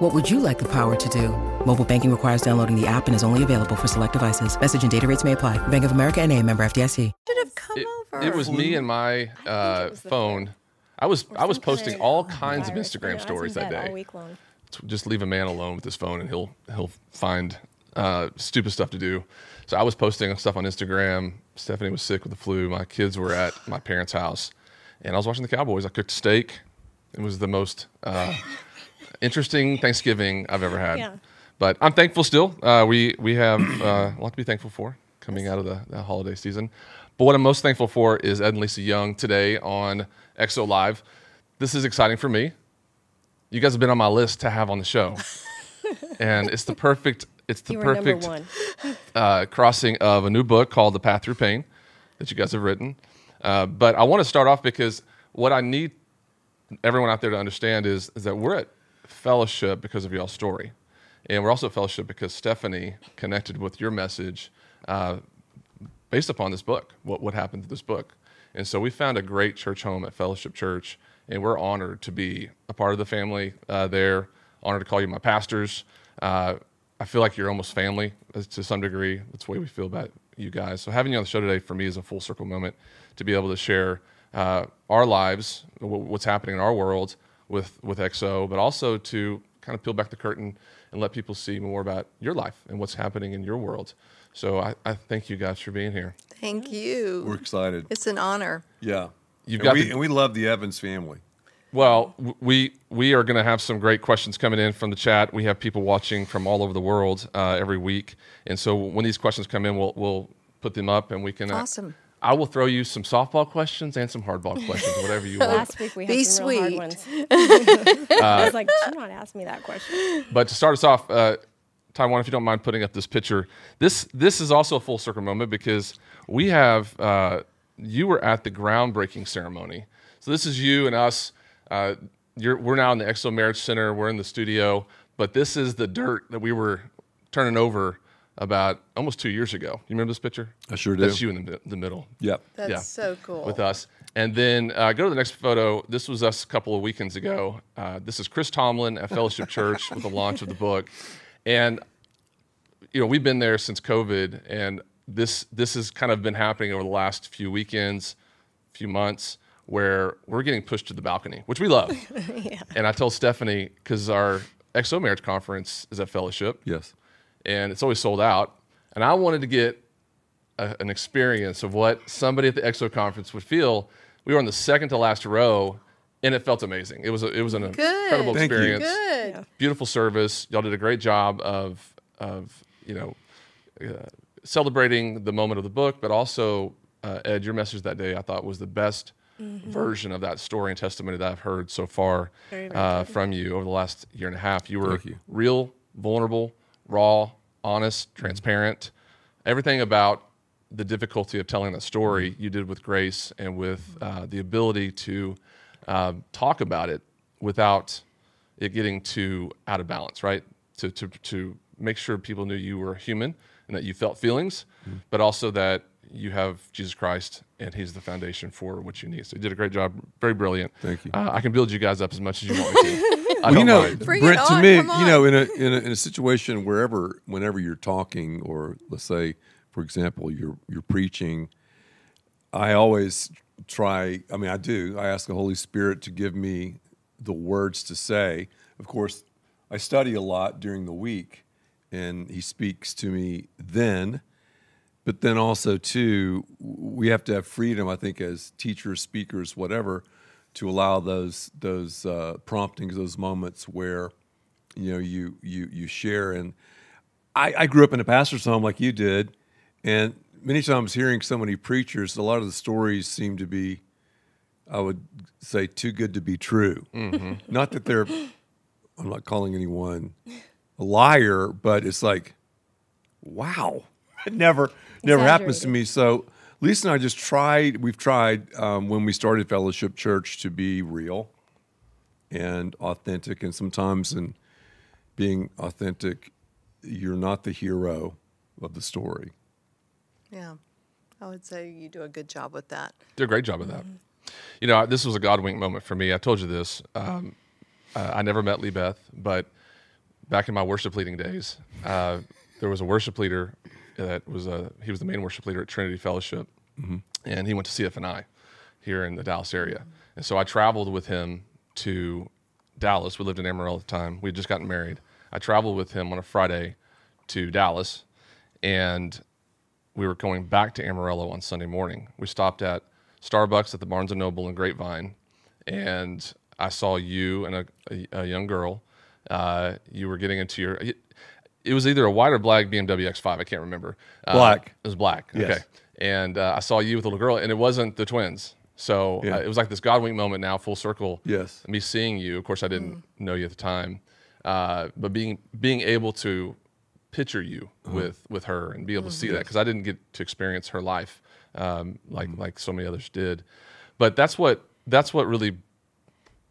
What would you like the power to do? Mobile banking requires downloading the app and is only available for select devices. Message and data rates may apply. Bank of America and a member FDIC. Should have come It, over. it was me and my uh, phone. I was I was posting all kinds of Instagram stories that day. all week long. just leave a man alone with his phone and he'll he'll find uh, stupid stuff to do. So I was posting stuff on Instagram. Stephanie was sick with the flu. My kids were at my parents' house, and I was watching the Cowboys. I cooked steak. It was the most uh, interesting Thanksgiving I've ever had. Yeah. But I'm thankful still. Uh, we we have uh, a lot to be thankful for coming out of the, the holiday season. But what I'm most thankful for is Ed and Lisa Young today on XO Live. This is exciting for me you guys have been on my list to have on the show, and it's the perfect it's the You were number perfect one. uh, crossing of a new book called The Path Through Pain that you guys have written. Uh, but I want to start off because what I need everyone out there to understand is, is that we're at fellowship because of y'all's story. And we're also fellowship because Stephanie connected with your message uh, based upon this book, what, what happened to this book. And so we found a great church home at Fellowship Church, and we're honored to be a part of the family uh, there, honored to call you my pastors. Uh, I feel like you're almost family uh, to some degree. That's the way we feel about you guys. So having you on the show today for me is a full circle moment to be able to share uh, our lives, what's happening in our world with, with XO, but also to kind of peel back the curtain and let people see more about your life and what's happening in your world. So I, I thank you guys for being here. Thank you. We're excited. it's an honor. Yeah. You've and got we, the- and we love the Evans family. Well, we we are going to have some great questions coming in from the chat. We have people watching from all over the world uh, every week, and so when these questions come in, we'll we'll put them up, and we can. Uh, Awesome. I will throw you some softball questions and some hardball questions, whatever you want. Last week we had Be some real hard sweet. ones. I was like, do not ask me that question. But to start us off, uh, Taiwan, if you don't mind putting up this picture, this this is also a full circle moment because we have uh, you were at the groundbreaking ceremony. So this is you and us. Uh, you're, we're now in the XO Marriage Center. We're in the studio, but this is the dirt that we were turning over about almost two years ago. You remember this picture? I sure do. That's you in the, the middle Yep. That's Yeah. so cool. with us. And then uh, go to the next photo. This was us a couple of weekends ago. Uh, this is Chris Tomlin at Fellowship Church with the launch of the book. And you know, we've been there since COVID, and this this has kind of been happening over the last few weekends, few months, where we're getting pushed to the balcony, which we love. And I told Stephanie because our XO Marriage Conference is at Fellowship, Yes. And it's always sold out. And I wanted to get a, an experience of what somebody at the XO conference would feel. We were on the second to last row, and it felt amazing. It was a, it was an incredible Thank you. experience. Good. Beautiful service. Y'all did a great job of of you know uh, celebrating the moment of the book, but also uh, Ed, your message that day I thought was the best version of that story and testimony that I've heard so far Very, very uh, from you over the last year and a half. You were you. real, vulnerable, raw, honest, transparent. Everything about the difficulty of telling that story you did with grace and with uh, the ability to um, talk about it without it getting too out of balance, right? To, to, to make sure people knew you were human and that you felt feelings, but also that you have Jesus Christ and He's the foundation for what you need. So you did a great job, very brilliant. Thank you. Uh, I can build you guys up as much as you want me to. I Well, you know. Bring Brent, it to me, you know, in a, in a in a situation wherever, whenever you're talking, or let's say, for example, you're you're preaching, I always try. I mean, I do. I ask the Holy Spirit to give me the words to say. Of course, I study a lot during the week, and He speaks to me then. But then also too, we have to have freedom. I think as teachers, speakers, whatever, to allow those those uh, promptings, those moments where you know you you you share. And I, I grew up in a pastor's home like you did, and many times hearing so many preachers, a lot of the stories seem to be, I would say, too good to be true. Not that they're, I'm not calling anyone a liar, but it's like, wow, it never never happens to me. So Lisa and I just tried. We've tried um, when we started Fellowship Church to be real and authentic, and sometimes in being authentic, you're not the hero of the story. Yeah. I would say you do a good job with that. Did a great job of that. You know, this was a God wink moment for me. I told you this. Um, uh, I never met Lee Beth, but back in my worship leading days, uh, there was a worship leader that was a he was the main worship leader at Trinity Fellowship, and he went to CFNI here in the Dallas area, and so I traveled with him to Dallas. We lived in Amarillo at the time. We had just gotten married. I traveled with him on a Friday to Dallas, and we were going back to Amarillo on Sunday morning. We stopped at Starbucks at the Barnes and Noble in Grapevine, and I saw you and a, a, a young girl. Uh, you were getting into your. It, it was either a white or black BMW X5. I can't remember. Uh, Black. It was black. Yes. Okay. And uh, I saw you with a little girl, and it wasn't the twins. So Yeah. uh, it was like this God wink moment now, full circle. Yes. Me seeing you. Of course, I didn't know you at the time, uh, but being being able to picture you with with her and be able to see that because I didn't get to experience her life um, like like so many others did. But that's what that's what really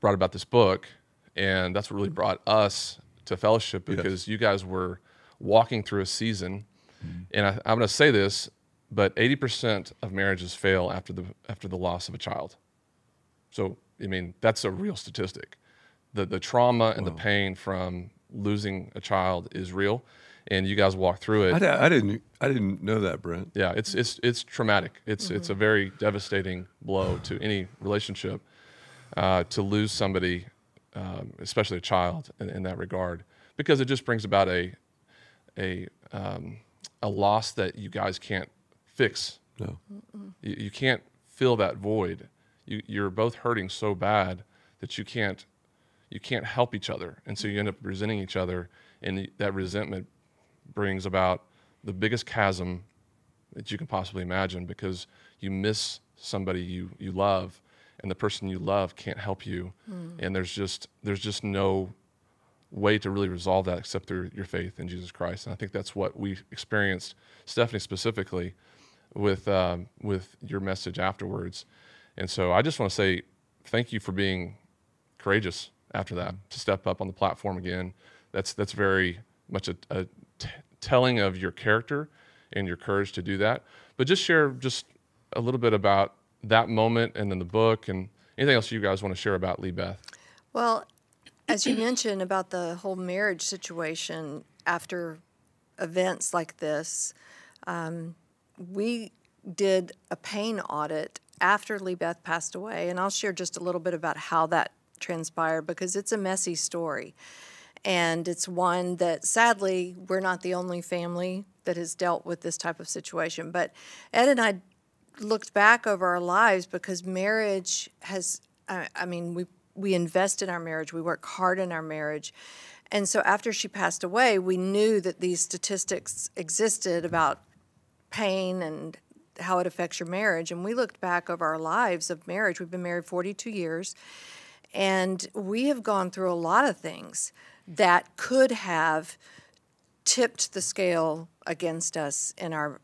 brought about this book, and that's what really brought us to fellowship because you guys were walking through a season, and I, I'm going to say this, but 80% of marriages fail after the after the loss of a child. So I mean that's a real statistic. The the trauma and the pain from losing a child is real, and you guys walk through it. I, I didn't. I didn't know that, Brent. Yeah, it's it's it's traumatic. It's it's a very devastating blow to any relationship uh, to lose somebody, um, especially a child, in, in that regard, because it just brings about a a um, a loss that you guys can't fix. No. You, you can't fill that void. You, you're both hurting so bad that you can't you can't help each other, and so you end up resenting each other, and that resentment brings about the biggest chasm that you can possibly imagine because you miss somebody you, you love and the person you love can't help you and there's just there's just no way to really resolve that except through your faith in Jesus Christ and I think that's what we experienced Stephanie specifically with um, with your message afterwards and so I just want to say thank you for being courageous after that to step up on the platform again that's that's very much a, a t- telling of your character and your courage to do that. But just share just a little bit about that moment and then the book and anything else you guys want to share about Lee Beth. Well, as you mentioned about the whole marriage situation after events like this, um, we did a pain audit after Lee Beth passed away, and I'll share just a little bit about how that transpired because it's a messy story. And it's one that sadly, we're not the only family that has dealt with this type of situation. But Ed and I looked back over our lives because marriage has, I, I mean, we, we invest in our marriage, we work hard in our marriage. And so after she passed away, we knew that these statistics existed about pain and how it affects your marriage. And we looked back over our lives of marriage. We've been married 42 years, and we have gone through a lot of things that could have tipped the scale against us in our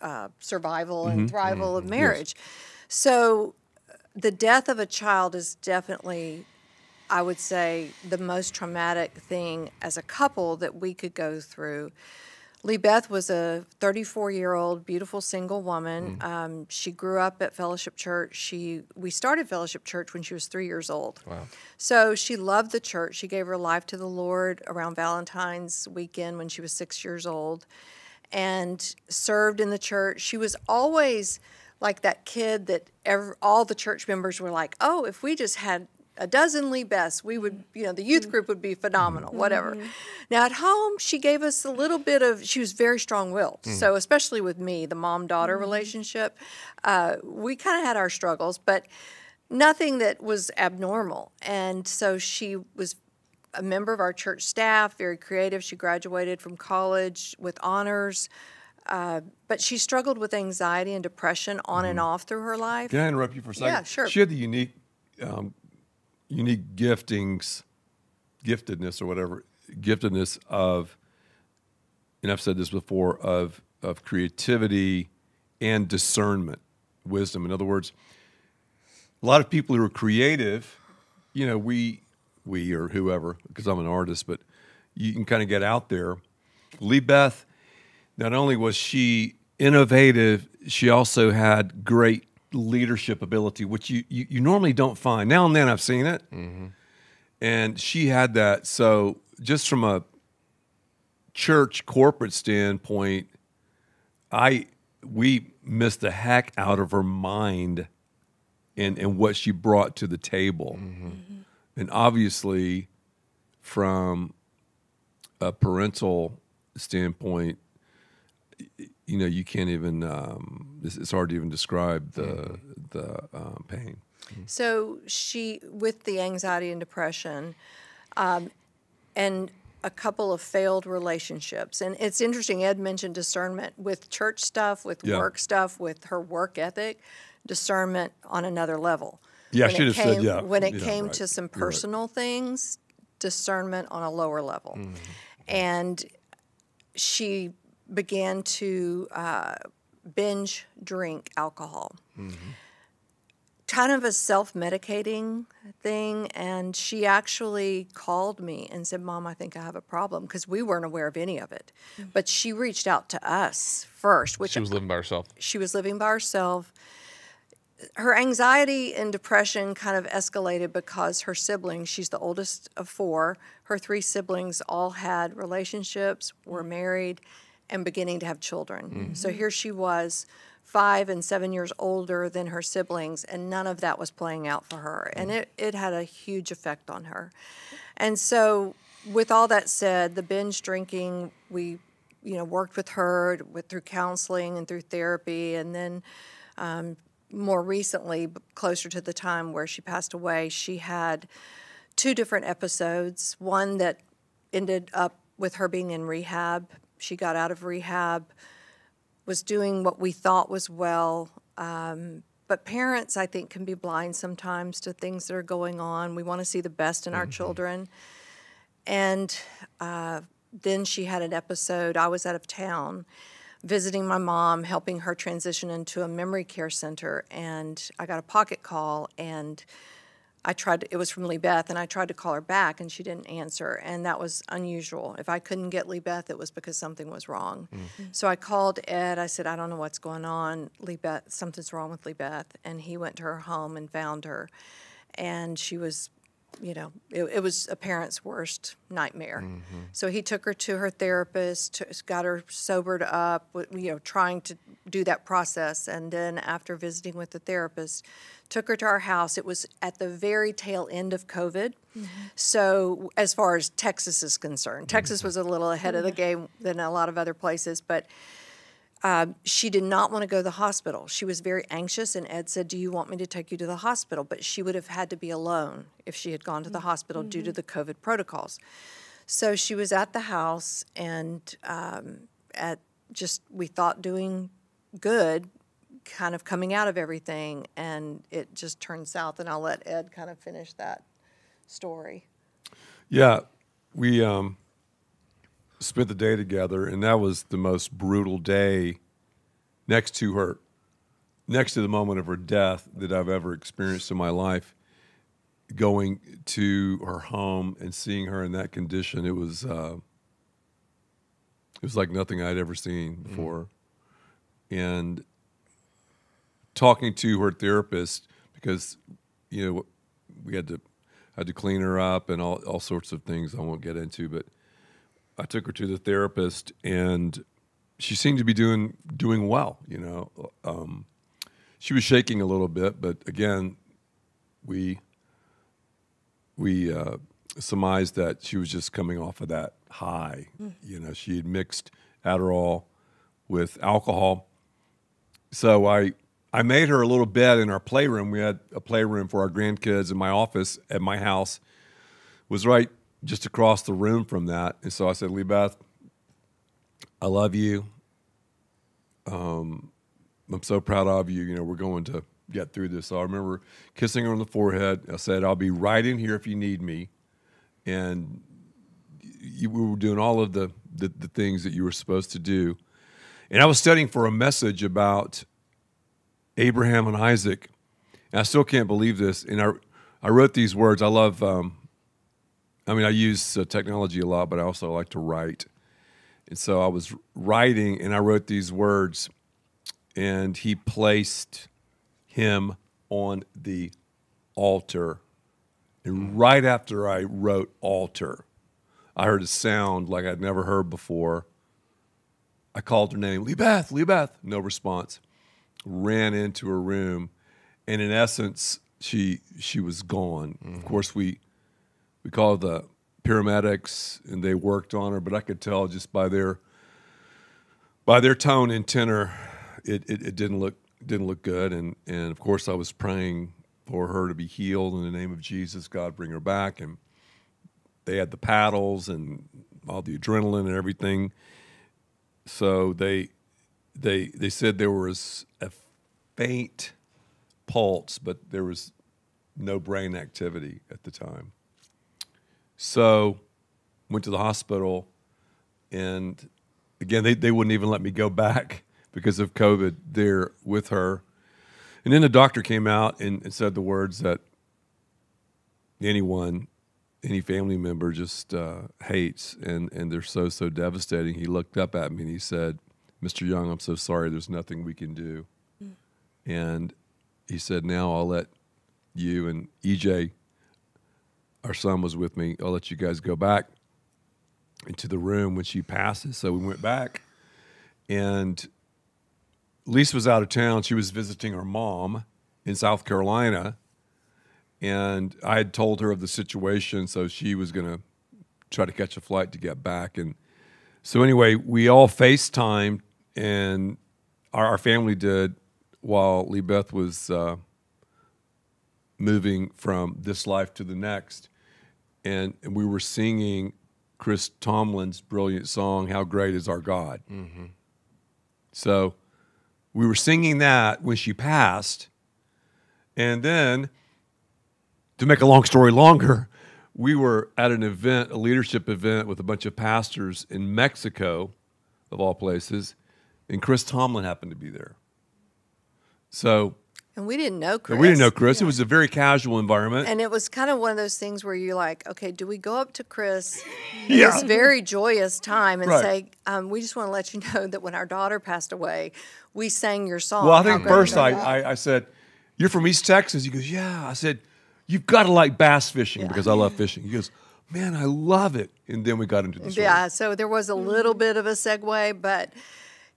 uh, survival and thrival of marriage. So the death of a child is definitely, I would say, the most traumatic thing as a couple that we could go through. Lee Beth was a 34 year old beautiful single woman. Um, she grew up at Fellowship Church. She we started Fellowship Church when she was three years old. Wow. So she loved the church. She gave her life to the Lord around Valentine's weekend when she was six years old and served in the church. She was always like that kid that ever, all the church members were like, oh, if we just had a dozen Lee Beths, we would, you know, the youth mm-hmm. group would be phenomenal, mm-hmm. whatever. Now at home, she gave us a little bit of, she was very strong willed. Mm-hmm. So, especially with me, the mom daughter relationship, uh, we kind of had our struggles, but nothing that was abnormal. And so she was a member of our church staff, very creative. She graduated from college with honors. Uh, but she struggled with anxiety and depression on and off through her life. Can I interrupt you for a second? Yeah, sure. She had the unique, um, unique giftings, giftedness or whatever, giftedness of, and I've said this before, of of creativity and discernment, wisdom. In other words, a lot of people who are creative, you know, we we or whoever, because I'm an artist, but you can kind of get out there. Lee Beth, not only was she innovative, she also had great leadership ability, which you, you, you normally don't find. Now and then I've seen it. Mm-hmm. And she had that. So just from a church corporate standpoint, I we missed the heck out of her mind and, and what she brought to the table. Mm-hmm. And obviously from a parental standpoint, you know, you can't even. Um, it's, it's hard to even describe the the um, pain. So she, with the anxiety and depression, um, and a couple of failed relationships, and it's interesting. Ed mentioned discernment with church stuff, with Yeah. work stuff, with her work ethic, discernment on another level. Yeah, When should have said came- yeah. When it Yeah, came right. to some You're right. personal things, discernment on a lower level, Mm-hmm. and she began to uh, binge drink alcohol mm-hmm. kind of a self medicating thing. And she actually called me and said, Mom, I think I have a problem because we weren't aware of any of it. Mm-hmm. But she reached out to us first, which She was living by herself. she was living by herself. Her anxiety and depression kind of escalated because her siblings, she's the oldest of four, her three siblings all had relationships, were mm-hmm. married, and beginning to have children. So here she was, five and seven years older than her siblings, and none of that was playing out for her. And it, it had a huge effect on her. And so, with all that said, the binge drinking, we, you know, worked with her with through counseling and through therapy, and then um, more recently, closer to the time where she passed away, she had two different episodes. One that ended up with her being in rehab. She got out of rehab, was doing what we thought was well. Um, but parents, I think, can be blind sometimes to things that are going on. We want to see the best in our children. And uh, then she had an episode. I was out of town visiting my mom, helping her transition into a memory care center. And I got a pocket call, and I tried. To, it was from Lee Beth, and I tried to call her back, and she didn't answer, and that was unusual. If I couldn't get Lee Beth, it was because something was wrong. Mm. Mm. So I called Ed. I said, I don't know what's going on. Lee Beth, something's wrong with Lee Beth, and he went to her home and found her, and she was you know, it, it was a parent's worst nightmare. Mm-hmm. So he took her to her therapist, t- got her sobered up, you know, trying to do that process. And then after visiting with the therapist, took her to our house. It was at the very tail end of COVID. Mm-hmm. So as far as Texas is concerned, mm-hmm. Texas was a little ahead of the mm-hmm. game than a lot of other places, but um, she did not want to go to the hospital. She was very anxious, and Ed said, Do you want me to take you to the hospital? But she would have had to be alone if she had gone to the hospital due to the COVID protocols. So she was at the house and um, at just, we thought doing good, kind of coming out of everything, and it just turned south. And I'll let Ed kind of finish that story. Yeah, we um, spent the day together, and that was the most brutal day next to her, next to the moment of her death that I've ever experienced in my life. Going to her home and seeing her in that condition, it was uh, it was like nothing I'd ever seen before, and talking to her therapist because you know we had to had to clean her up and all, all sorts of things I won't get into but I took her to the therapist and she seemed to be doing doing well you know um, she was shaking a little bit but again we we uh, surmised that she was just coming off of that high you know she had mixed Adderall with alcohol. So I I made her a little bed in our playroom. We had a playroom for our grandkids, and my office at my house was right just across the room from that. And so I said, Lee Beth, I love you. Um, I'm so proud of you. You know, we're going to get through this. So I remember kissing her on the forehead. I said, I'll be right in here if you need me. And you, we were doing all of the, the, the things that you were supposed to do. And I was studying for a message about Abraham and Isaac. And I still can't believe this. And I, I wrote these words. I love, um, I mean, I use uh, technology a lot, but I also like to write. And so I was writing and I wrote these words, and he placed him on the altar. And right after I wrote altar, I heard a sound like I'd never heard before. I called her name, Beth, Beth. No response. Ran into her room, and in essence, she she was gone. Of mm-hmm. course, we we called the paramedics, and they worked on her, but I could tell just by their by their tone and tenor, it, it, it didn't look didn't look good. And and of course, I was praying for her to be healed in the name of Jesus. God, bring her back. And they had the paddles and all the adrenaline and everything. So they they they said there was a faint pulse, but there was no brain activity at the time. So went to the hospital and again they, they wouldn't even let me go back because of COVID there with her. And then the doctor came out and, and said the words that anyone, any family member just uh, hates, and, and they're so, so devastating. He looked up at me and he said, Mr. Young, I'm so sorry, there's nothing we can do. And he said, Now I'll let you and EJ, our son was with me, I'll let you guys go back into the room when she passes. So we went back, and Lisa was out of town. She was visiting her mom in South Carolina, and I had told her of the situation, so she was going to try to catch a flight to get back. And so anyway, we all FaceTimed, and our, our family did while Lee Beth was uh, moving from this life to the next, and, and we were singing Chris Tomlin's brilliant song, How Great Is Our God. So we were singing that when she passed. And then, to make a long story longer, we were at an event, a leadership event with a bunch of pastors in Mexico, of all places, and Chris Tomlin happened to be there. So And we didn't know Chris. we didn't know Chris. It was a very casual environment. And it was kind of one of those things where you're like, okay, do we go up to Chris Yeah. this very joyous time and Right. say, um, we just want to let you know that when our daughter passed away, we sang your song. Well, I think first I, I, I said, You're from East Texas? He goes, Yeah. I said, You've got to like bass fishing because I love fishing. He goes, Man, I love it. And then we got into the story. Yeah, so there was a little bit of a segue, but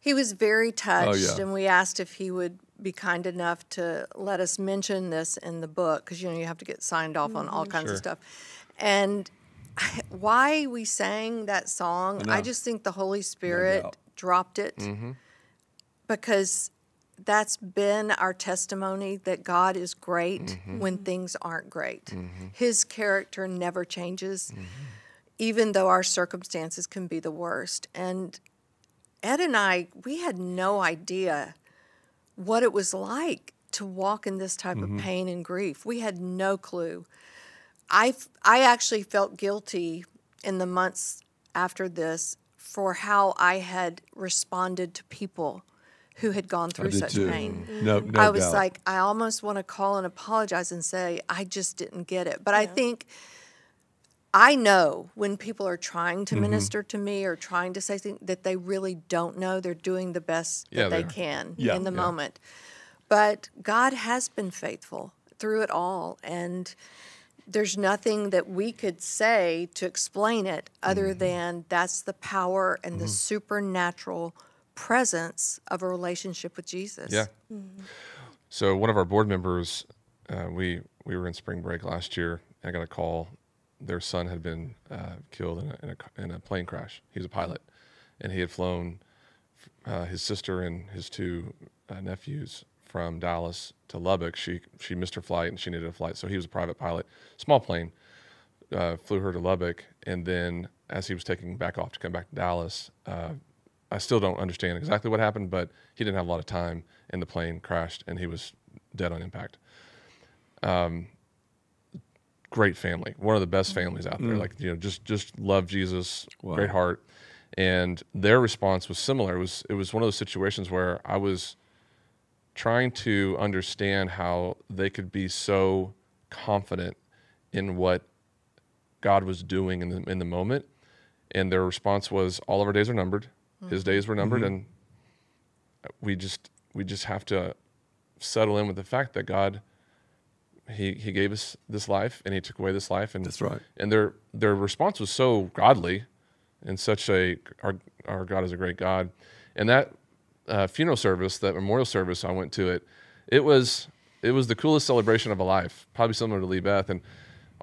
he was very touched, Oh, yeah. and we asked if he would be kind enough to let us mention this in the book because you know you have to get signed off on all mm-hmm. kinds of stuff. And why we sang that song, I, know. just think the Holy Spirit doubt. dropped it mm-hmm. because that's been our testimony that God is great mm-hmm. when things aren't great. His character never changes, even though our circumstances can be the worst. And Ed and I, we had no idea what it was like to walk in this type of mm-hmm. pain and grief. We had no clue. I, I actually felt guilty in the months after this for how I had responded to people who had gone through such too. pain. Mm-hmm. No, no I was doubt. like, I almost want to call and apologize and say, I just didn't get it. But I think I know when people are trying Mm-hmm. to minister to me or trying to say things that they really don't know. They're doing the best Yeah, that they they can Yeah, in the yeah. moment. But God has been faithful through it all. And there's nothing that we could say to explain it other Mm-hmm. than that's the power and the supernatural presence of a relationship with Jesus. Yeah. So one of our board members, uh, we we were in spring break last year. I got a call. Their son had been uh, killed in a, in, a, in a plane crash. He was a pilot, and he had flown uh, his sister and his two uh, nephews from Dallas to Lubbock. She she missed her flight and she needed a flight, so he was a private pilot, small plane. Uh, flew her to Lubbock, and then as he was taking back off to come back to Dallas, uh, I still don't understand exactly what happened, but he didn't have a lot of time, and the plane crashed, and he was dead on impact. Um, great family, one of the best mm. families out there. Mm. Like you know, just just love Jesus, Wow. great heart, and their response was similar. It was it was one of those situations where I was trying to understand how they could be so confident in what God was doing in the in the moment, and their response was, "All of our days are numbered. His mm-hmm. days were numbered, mm-hmm. and we just we just have to settle in with the fact that God." He, he gave us this life and he took away this life. And That's right. and their their response was so godly and such a our our God is a great God. And that uh, funeral service that memorial service I went to it it was it was the coolest celebration of a life probably similar to Lee Beth. And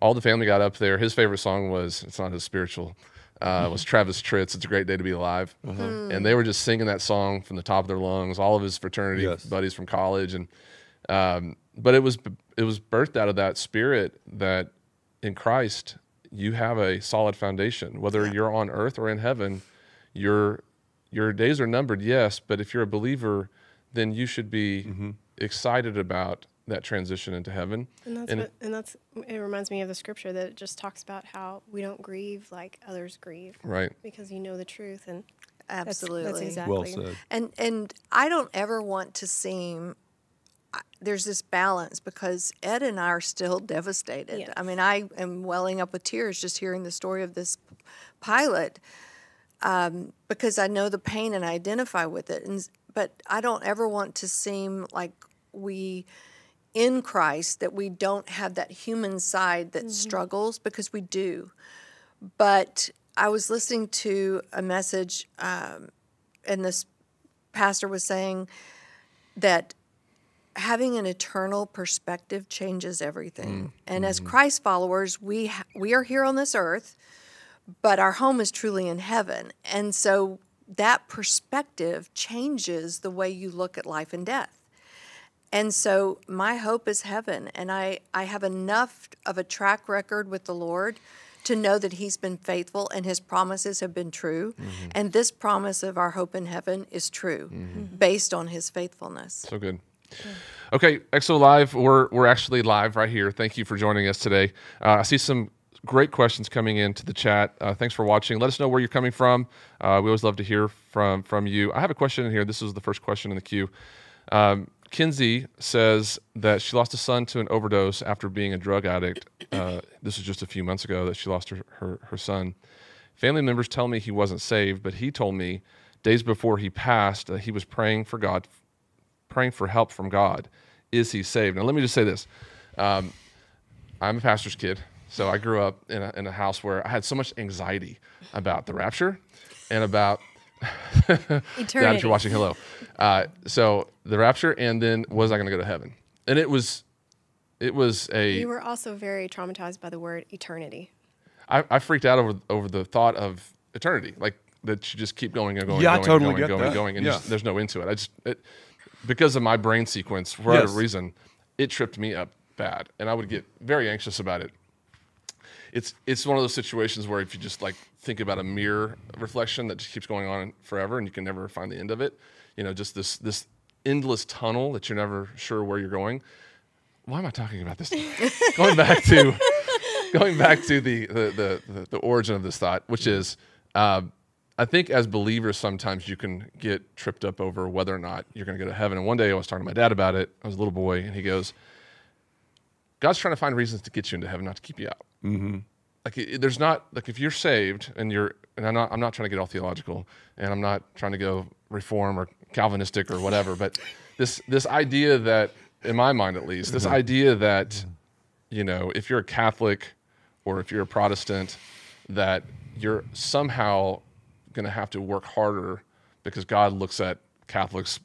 all the family got up there. His favorite song was it's not his spiritual uh, was Travis Tritt's It's a Great Day to Be Alive. And they were just singing that song from the top of their lungs all of his fraternity Yes. buddies from college. And um, but it was it was birthed out of that spirit that in Christ you have a solid foundation. Whether you're on earth or in heaven, your your days are numbered, yes. But if you're a believer, then you should be Mm-hmm. excited about that transition into heaven. And that's And- what, and that's it reminds me of the scripture that it just talks about how we don't grieve like others grieve Right. because you know the truth and Absolutely. that's, exactly Well said. And and I don't ever want to seem I- there's this balance because Ed and I are still devastated. Yes. I mean, I am welling up with tears just hearing the story of this pilot um, because I know the pain and I identify with it. And but I don't ever want to seem like we in Christ that we don't have that human side that struggles because we do. But I was listening to a message, um, and this pastor was saying that having an eternal perspective changes everything. Mm, and as mm-hmm. Christ followers, we ha- we are here on this earth, but our home is truly in heaven. And so that perspective changes the way you look at life and death. And so my hope is heaven. And I, I have enough of a track record with the Lord to know that He's been faithful and His promises have been true. Mm-hmm. And this promise of our hope in heaven is true mm-hmm. based on His faithfulness. So good. Okay, XO Live, we're we're actually live right here. Thank you for joining us today. Uh, I see some great questions coming into the chat. Uh, thanks for watching. Let us know where you're coming from. Uh, we always love to hear from from you. I have a question in here. This is the first question in the queue. Um, Kinsey says that she lost a son to an overdose after being a drug addict. Uh, this was just a few months ago that she lost her, her, her son. Family members tell me he wasn't saved, but he told me days before he passed that he was praying for God praying for help from God. Is he saved? Now, let me just say this. Um, I'm a pastor's kid, so I grew up in a, in a house where I had so much anxiety about the rapture and about. eternity. Dad, if you're watching, hello. Uh, so the rapture, and then was I going to go to heaven? And it was, it was a. you were also very traumatized by the word eternity I, I freaked out over over the thought of eternity, like that you just keep going and going, Yeah, I and going, totally and going, get and going, and that. going, and Yeah. just, there's no end to it. I just it, because of my brain sequence, for whatever Yes. reason, it tripped me up bad, and I would get very anxious about it. It's it's one of those situations where if you just like think about a mirror reflection that just keeps going on forever, and you can never find the end of it, you know, just this this endless tunnel that you're never sure where you're going. Why am I talking about this? going back to going back to the the, the the the origin of this thought, which is, um, I think as believers sometimes you can get tripped up over whether or not you're going to go to heaven. And one day I was talking to my dad about it. I was a little boy, and he goes, "God's trying to find reasons to get you into heaven, not to keep you out. Mm-hmm. Like it, there's not like if you're saved and you're and I'm not I'm not trying to get all theological, and I'm not trying to go reform or Calvinistic or whatever, but this this idea that in my mind at least this idea that you know if you're a Catholic or if you're a Protestant that you're somehow going to have to work harder because God looks at Catholics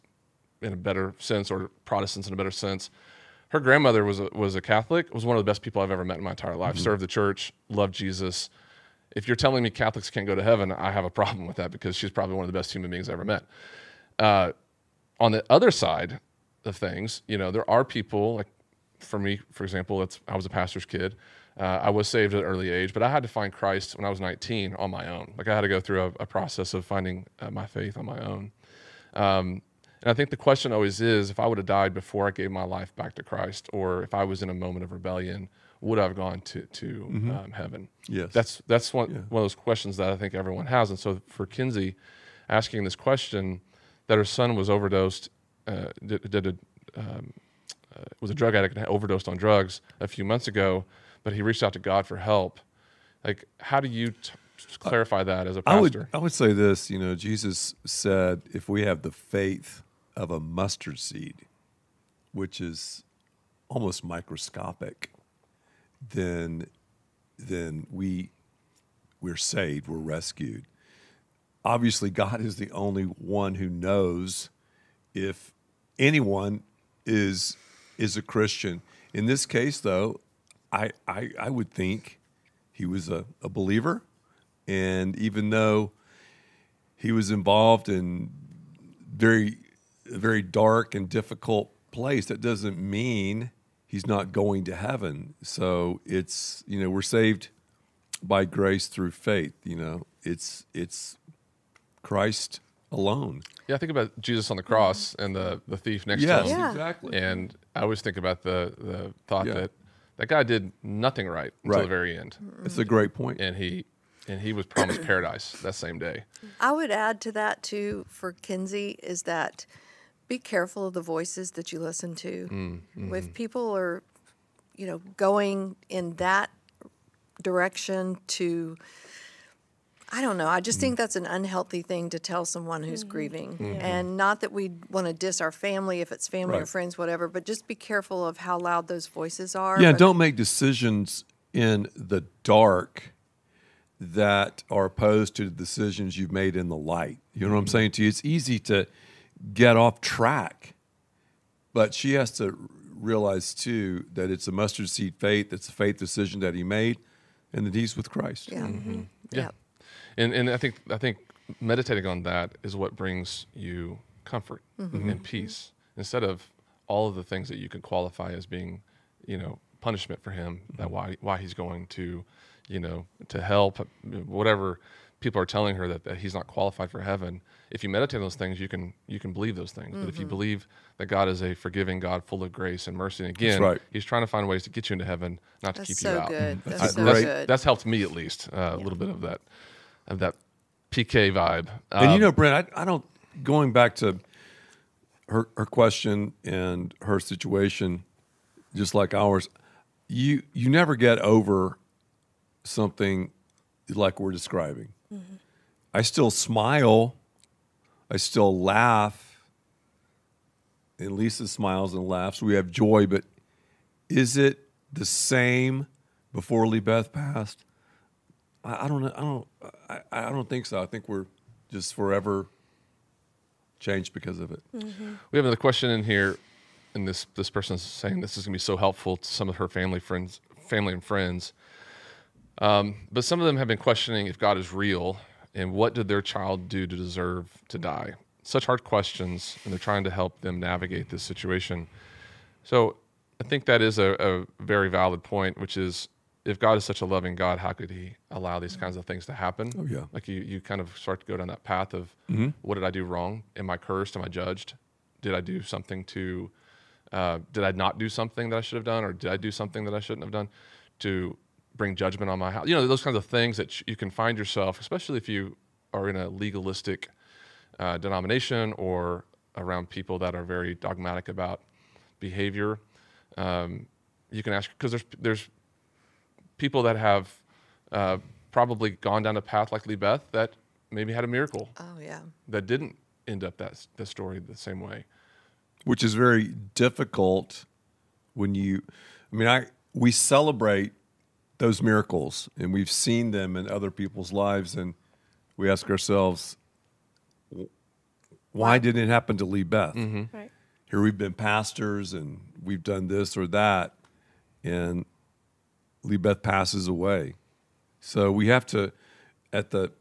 in a better sense or Protestants in a better sense. Her grandmother was a, was a Catholic, was one of the best people I've ever met in my entire life. Served the church, loved Jesus. If you're telling me Catholics can't go to heaven, I have a problem with that because she's probably one of the best human beings I've ever met. Uh, on the other side of things, you know, there are people like for me, for example, it's, I was a pastor's kid. Uh, I was saved at an early age, but I had to find Christ when I was 19 on my own. Like I had to go through a, a process of finding uh, my faith on my own. Um, and I think the question always is if I would have died before I gave my life back to Christ, or if I was in a moment of rebellion, would I have gone to, to um, heaven? Yes. That's, that's one, one of those questions that I think everyone has. And so for Kinsey asking this question, that her son was overdosed, uh, did, did a um, uh, was a drug addict and overdosed on drugs a few months ago, but he reached out to God for help. Like, how do you t- clarify that as a I would pastor? I would say this. You know, Jesus said, if we have the faith of a mustard seed, which is almost microscopic, then then we we're saved, we're rescued. Obviously, God is the only one who knows if anyone is is a Christian. In this case, though, I I, I would think he was a, a believer, and even though he was involved in very very dark and difficult place, that doesn't mean he's not going to heaven. So it's you know we're saved by grace through faith. You know it's it's Christ alone. yeah, I think about Jesus on the cross and the, the thief next Yes, to him. Yeah. exactly. And I always think about the, the thought Yeah. that that guy did nothing right until the very end. It's a great point. And he and he was promised paradise that same day. I would add to that too for Kinsey is that be careful of the voices that you listen to. Mm-hmm. If people are, you know, going in that direction to I don't know. I just think mm. that's an unhealthy thing to tell someone who's mm. grieving. Mm-hmm. And not that we want to diss our family if it's family or friends, whatever, but just be careful of how loud those voices are. Yeah, But- don't make decisions in the dark that are opposed to the decisions you've made in the light. You know what I'm mm-hmm. saying to you? It's easy to get off track, but she has to realize too that it's a mustard seed faith. It's a faith decision that he made, and that he's with Christ. Yeah. Mm-hmm. Yeah. And and I think I think meditating on that is what brings you comfort mm-hmm. and peace instead of all of the things that you could qualify as being, you know, punishment for him that mm-hmm. why why he's going to, you know, to help whatever people are telling her that, that he's not qualified for heaven. If you meditate on those things, you can you can believe those things. But if you mm-hmm. believe that God is a forgiving God, full of grace and mercy, and again, right. He's trying to find ways to get you into heaven, not That's to keep so you out. good. That's That's, a so great- good. That's helped me at least uh, a little bit of that, of that PK vibe. And you Um, know, Brent, I, I don't. Going back to her her question and her situation, just like ours, you you never get over something like we're describing. I still smile, I still laugh, and Lisa smiles and laughs. We have joy, but is it the same before Lee Beth passed? I, I don't. I don't. I, I don't think so. I think we're just forever changed because of it. we have another question in here, and this this person's saying this is going to be so helpful to some of her family friends, family and friends. Um, but some of them have been questioning if God is real and what did their child do to deserve to die. Such hard questions, and they're trying to help them navigate this situation. So I think that is a, a very valid point, which is if God is such a loving God, how could He allow these kinds of things to happen? Oh, yeah. Like you, you kind of start to go down that path of what did I do wrong? Am I cursed? Am I judged? Did I do something to, uh, did I not do something that I should have done? Or did I do something that I shouldn't have done to bring judgment on my house? You know, those kinds of things that you can find yourself, especially if you are in a legalistic uh, denomination or around people that are very dogmatic about behavior. Um, you can ask because there's there's people that have uh, probably gone down a path like Lee Beth that maybe had a miracle oh yeah. that didn't end up that the story the same way. which is very difficult when you i mean i we celebrate those miracles and we've seen them in other people's lives and we ask ourselves why didn't it happen to lee beth Right. here we've been pastors and we've done this or that and lee beth passes away so we have to at the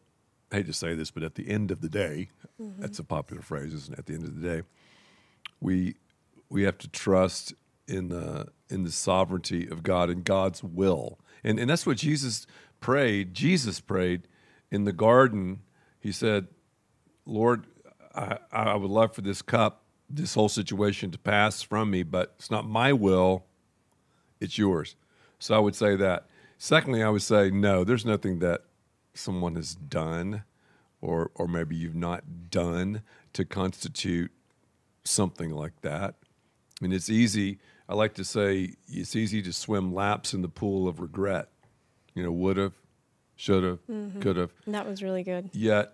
I hate to say this but at the end of the day mm-hmm. that's a popular phrase isn't it at the end of the day we we have to trust in the in the sovereignty of God and God's will. And and that's what Jesus prayed. Jesus prayed in the garden. He said, Lord, I, I would love for this cup, this whole situation to pass from me, but it's not my will, it's yours. So I would say that. Secondly, I would say no, there's nothing that someone has done or or maybe you've not done to constitute something like that. I mean, it's easy. I like to say it's easy to swim laps in the pool of regret. You know, would have, should have, mm-hmm. could have. That was really good. Yet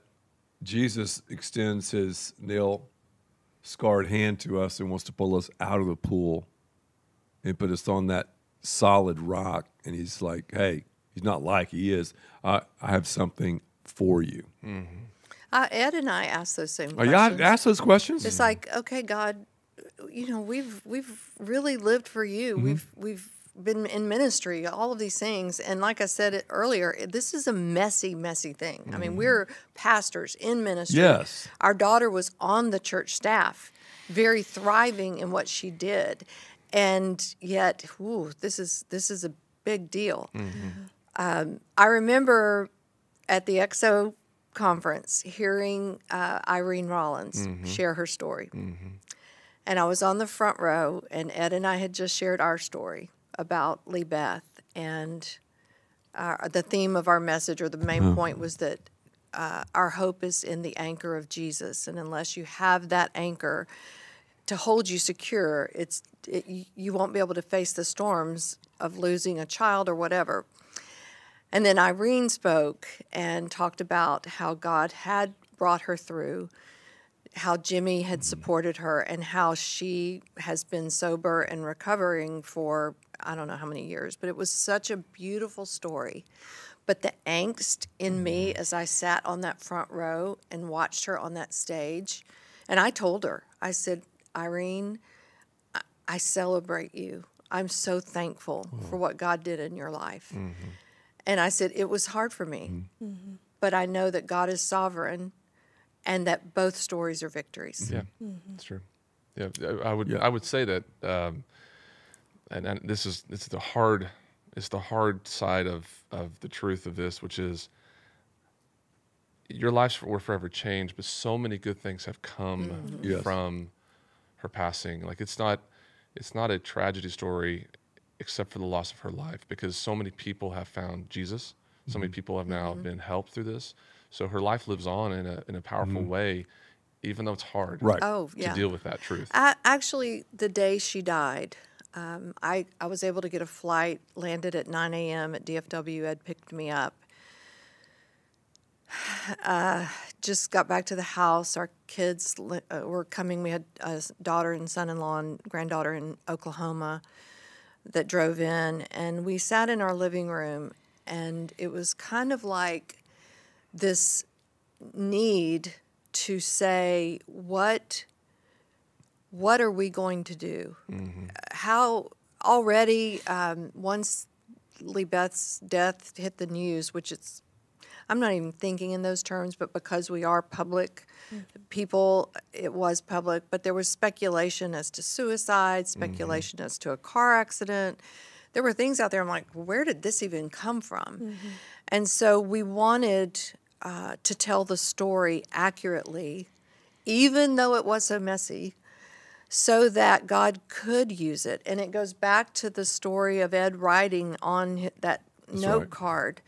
Jesus extends his nail scarred hand to us and wants to pull us out of the pool and put us on that solid rock. And he's like, hey, he's not like he is. I, I have something for you. Uh, Ed and I asked those same Are questions. you ask those questions? It's like, okay, God, you know, we've we've really lived for you. Mm-hmm. We've we've been in ministry, all of these things, and like I said earlier, this is a messy, messy thing. I mean, we're pastors in ministry. Mm-hmm. Yes. our daughter was on the church staff, very thriving in what she did, and yet, ooh, this is this is a big deal. Um, I remember at the XO conference hearing uh, Irene Rollins share her story. And I was on the front row, and Ed and I had just shared our story about Lee Beth. And our, the theme of our message, or the main point, was that uh, our hope is in the anchor of Jesus. And unless you have that anchor to hold you secure, it's, it, you- you won't be able to face the storms of losing a child or whatever. And then Irene spoke and talked about how God had brought her through, how Jimmy had supported her, and how she has been sober and recovering for I don't know how many years, but it was such a beautiful story. But the angst in me mm-hmm. as I sat on that front row and watched her on that stage, and I told her, I said, Irene, I- I celebrate you. I'm so thankful mm-hmm. for what God did in your life. Mm-hmm. And I said, it was hard for me, mm-hmm. but I know that God is sovereign and that both stories are victories. Yeah, that's true. Yeah, I I would I would say that, um, and, and this is this is the hard it's the hard side of of the truth of this, which is your lives were forever changed, but so many good things have come Yes. from her passing. Like it's not it's not a tragedy story, except for the loss of her life, because so many people have found Jesus. So many people have now been helped through this. So her life lives on in a in a powerful way, even though it's hard Right. Oh, to deal with that truth. A- actually, the day she died, um, I, I was able to get a flight, landed at 9 a.m. at DFW. Ed picked me up. Uh, just got back to the house. Our kids uh, were coming. We had a daughter and son in law and granddaughter in Oklahoma that drove in, and we sat in our living room, and it was kind of like this need to say, what what are we going to do? How already um, once Lee Beth's death hit the news, which it's I'm not even thinking in those terms, but because we are public mm. people, it was public. But there was speculation as to suicide, mm-hmm. speculation as to a car accident. There were things out there. I'm like, where did this even come from? Mm-hmm. And so we wanted uh, to tell the story accurately, even though it was so messy so that God could use it. And it goes back to the story of Ed writing on that note right. card.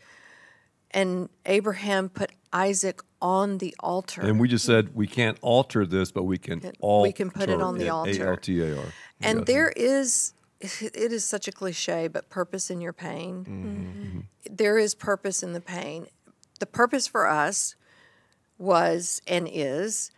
And Abraham put Isaac on the altar. And we just said we can't alter this, but we can alter. we can put it on the altar. A L T A R. And Yes. there is, it is such a cliche, but purpose in your pain. Mm-hmm. Mm-hmm. There is purpose in the pain. The purpose for us was and is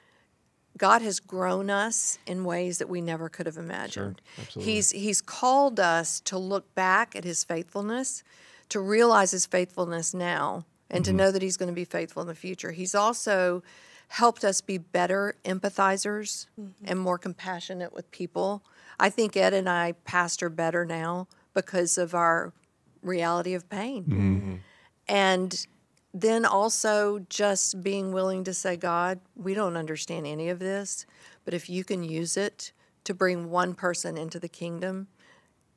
God has grown us in ways that we never could have imagined. absolutely. He's He's called us to look back at His faithfulness, to realize His faithfulness now, and to mm-hmm. know that He's going to be faithful in the future. He's also helped us be better empathizers mm-hmm. and more compassionate with people. I think Ed and I pastor better now because of our reality of pain. Mm-hmm. And then also just being willing to say, God, we don't understand any of this, but if you can use it to bring one person into the kingdom,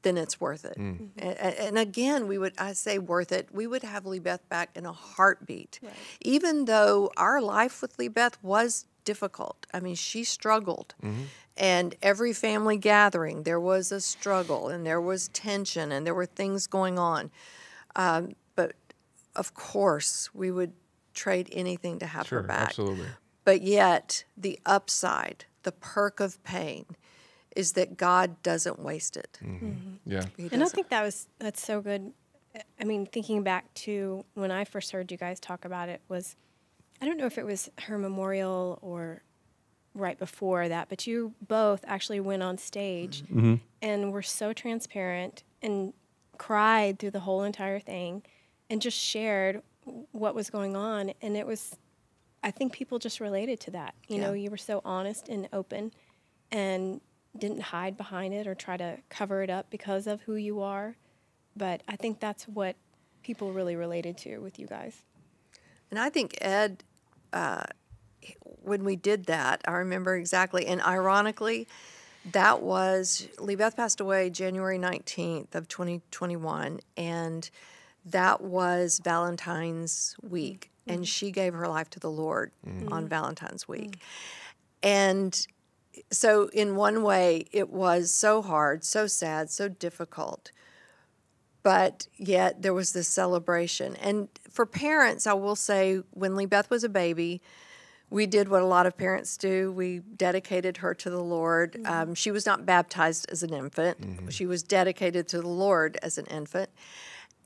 then it's worth it. Mm. A- a- And, again, we would, I say worth it, we would have Lee Beth back in a heartbeat. Even though our life with Lee Beth was difficult. I mean, she struggled. Mm-hmm. And every family gathering, there was a struggle and there was tension and there were things going on. Um, but of course, we would trade anything to have Sure, her back. absolutely. But yet, the upside, the perk of pain, is that God doesn't waste it. Mm-hmm. Mm-hmm. Yeah. He And I doesn't. think that was that's so good. I mean, thinking back to when I first heard you guys talk about it was, I don't know if it was her memorial or right before that, but you both actually went on stage mm-hmm. and were so transparent and cried through the whole entire thing, and just shared what was going on, and it was. I think people just related to that. You know, you were so honest and open and didn't hide behind it or try to cover it up because of who you are. But I think that's what people really related to with you guys. And I think Ed, uh, when we did that, I remember exactly. And ironically, that was Lee Beth passed away January 19th of 2021. And that was Valentine's week. And mm-hmm. she gave her life to the Lord mm-hmm. on Valentine's week. Mm-hmm. And so, in one way, it was so hard, so sad, so difficult but yet there was this celebration. And for parents, I will say, when Lee Beth was a baby, we did what a lot of parents do. We dedicated her to the Lord. Um, she was not baptized as an infant, she was dedicated to the Lord as an infant.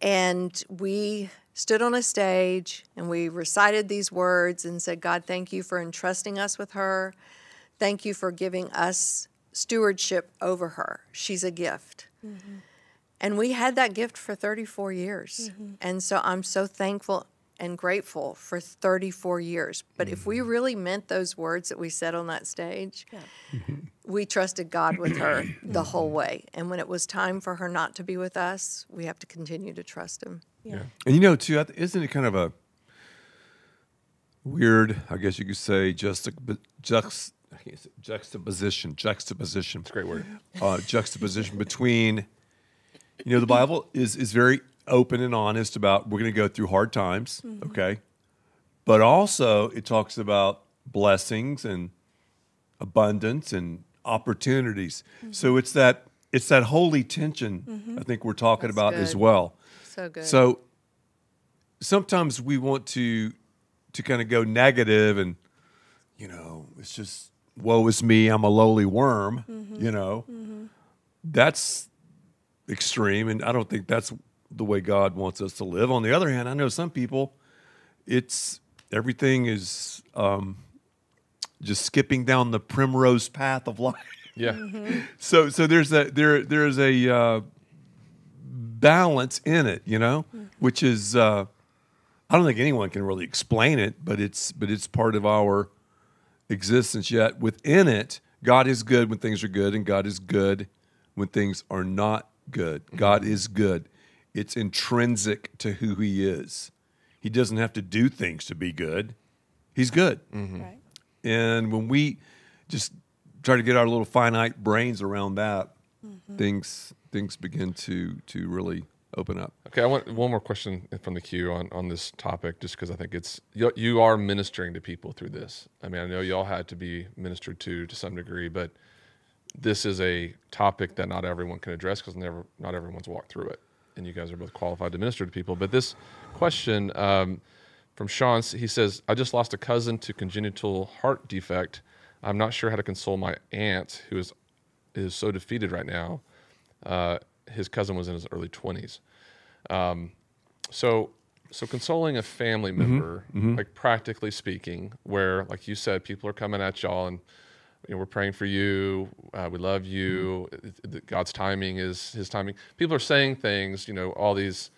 And we stood on a stage and we recited these words and said, God, thank you for entrusting us with her. Thank you for giving us stewardship over her. She's a gift. Mm-hmm. And we had that gift for 34 years. Mm-hmm. And so I'm so thankful and grateful for 34 years. But if we mm-hmm. really meant those words that we said on that stage, we trusted God with her the whole way. And when it was time for her not to be with us, we have to continue to trust Him. Yeah. And you know, too, isn't it kind of a weird, I guess you could say, just, juxt- I can't say- juxtaposition, juxtaposition. It's a great word. uh, juxtaposition between, you know, the Bible is is very open and honest about we're going to go through hard times, mm-hmm. okay, but also it talks about blessings and abundance and opportunities. Mm-hmm. So it's that it's that holy tension mm-hmm. I think we're talking That's about as well. So good. So sometimes we want to to kind of go negative and you know, it's just woe is me, I'm a lowly worm, you know. That's extreme and I don't think that's the way God wants us to live. On the other hand, I know some people it's everything is um just skipping down the primrose path of life. Yeah. So so there's a there there's a uh, balance in it, you know, which is uh, I don't think anyone can really explain it, but it's but it's part of our existence. Yet within it, God is good when things are good, and God is good when things are not good. Mm-hmm. God is good. It's intrinsic to who He is. He doesn't have to do things to be good. He's good. Mm-hmm. Right. And when we just try to get our little finite brains around that, mm-hmm. things things begin to to really open up. Okay, I want one more question from the queue on, on this topic, just because I think it's you, you are ministering to people through this. I mean, I know y'all had to be ministered to to some degree, but this is a topic that not everyone can address because never not everyone's walked through it, and you guys are both qualified to minister to people. But this question um, from Sean, he says, "I just lost a cousin to congenital heart defect. I'm not sure how to console my aunt who is is so defeated right now. Uh, his cousin was in his early 20s." Um, so so consoling a family mm-hmm. member mm-hmm. like practically speaking where like you said people are coming at y'all and you know, we're praying for you uh, we love you mm-hmm. it- god's timing is his timing. People are saying things you know all these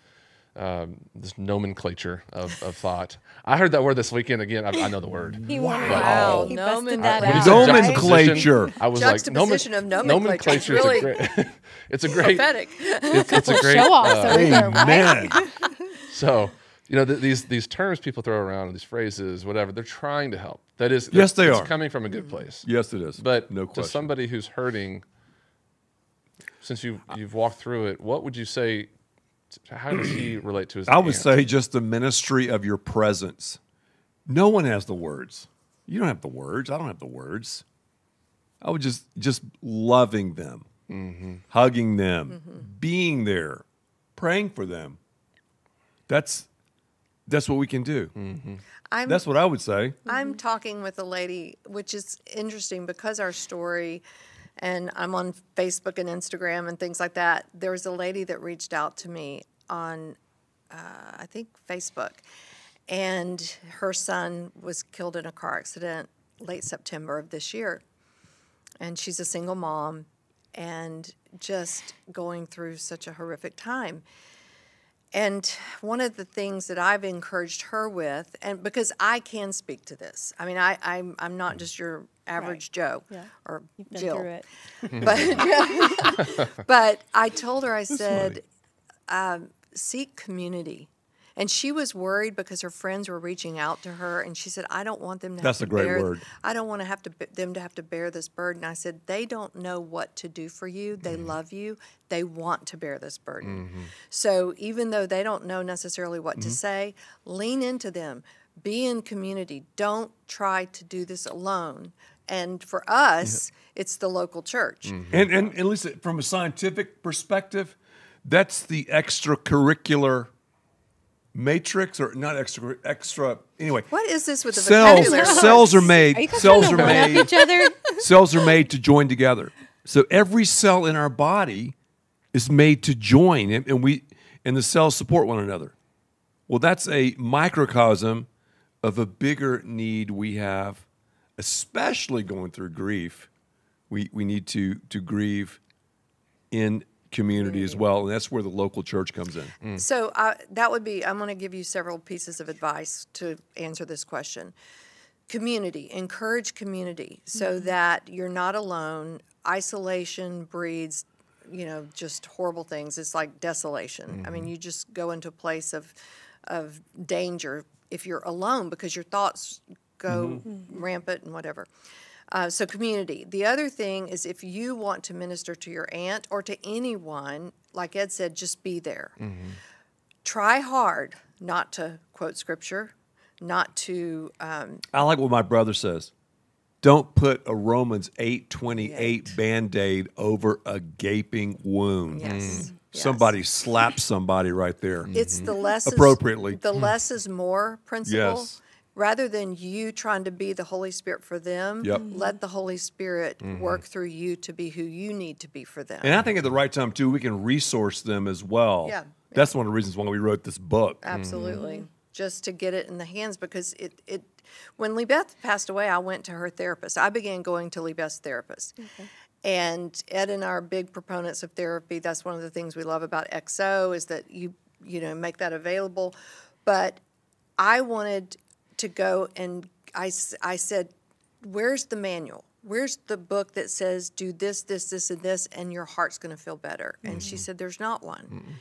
um, this nomenclature of, of thought i heard that word this weekend again i, I know the word He wanted Wow. He Nomen- busted that out. said Nomenclature. i was like Juxtaposition nomen- of nomenclature. nomenclature Really is a great it's a great Prophetic. it's, it's a great Show off uh, over right? Amen. So, you know, th- these these terms people throw around, these phrases, whatever, they're trying to help. That is, Yes, they it's are. coming from a good place. yes, it is. But no question. to somebody who's hurting, since you you've walked through it, what would you say? How does he relate to his? I would aunt? say just the ministry of your presence. No one has the words. You don't have the words. I don't have the words. I would just just loving them, Mm-hmm. hugging them, being there, praying for them. That's that's what we can do. Mm-hmm. I'm, That's what I would say. I'm talking with a lady, which is interesting because our story and I'm on Facebook and Instagram and things like that. There was a lady that reached out to me on, uh, I think, Facebook, and her son was killed in a car accident late September of this year. And she's a single mom and just going through such a horrific time. And one of the things that I've encouraged her with, and because I can speak to this, I mean, I, I'm, I'm not just your average Joe Yeah. or You've Jill, through it. but but I told her I said, um, seek community. And she was worried because her friends were reaching out to her, and she said, "I don't want them to." That's have a to great bear, word. I don't want to have to them to have to bear this burden. I said, "They don't know what to do for you. They Mm-hmm. love you. They want to bear this burden. So even though they don't know necessarily what Mm-hmm. to say, lean into them. Be in community. Don't try to do this alone." And for us, it's the local church. And, and, and listen, from a scientific perspective, that's the extracurricular matrix, or not extra, extra. Anyway, What is this with the cells vocabulary? cells are made. Are you cells are to one up made. each other? cells are made to join together. So every cell in our body is made to join, and, and we and the cells support one another. Well, that's a microcosm of a bigger need we have, especially going through grief. We we need to to grieve in community as well, and that's where the local church comes in. Mm. So uh, that would be, I'm going to give you several pieces of advice to answer this question. Community, encourage community so mm-hmm. that you're not alone. Isolation breeds, you know, just horrible things. It's like desolation. I mean, mm-hmm. you just go into a place of, of danger if you're alone because your thoughts go mm-hmm. rampant and whatever. Uh, so community. The other thing is if you want to minister to your aunt or to anyone, like Ed said, just be there. Try hard not to quote scripture, not to um, I like what my brother says. Don't put a Romans 8:28 band-aid over a gaping wound. yes. yes. Somebody slap somebody right there. It's the less is- Appropriately. the less is more principle. Yes. Rather than you trying to be the Holy Spirit for them, Yep. let the Holy Spirit mm-hmm. work through you to be who you need to be for them. And I think at the right time too, we can resource them as well. Yeah. That's one of the reasons why we wrote this book. Absolutely. Mm-hmm. Just to get it in the hands because it, it when Lee Beth passed away, I went to her therapist. I began going to Lee Beth's therapist. And Ed and I are big proponents of therapy. That's one of the things we love about XO is that you you know make that available. But I wanted to go and I, I said, where's the manual? Where's the book that says do this, this, this, and this, and your heart's going to feel better? And she said, there's not one.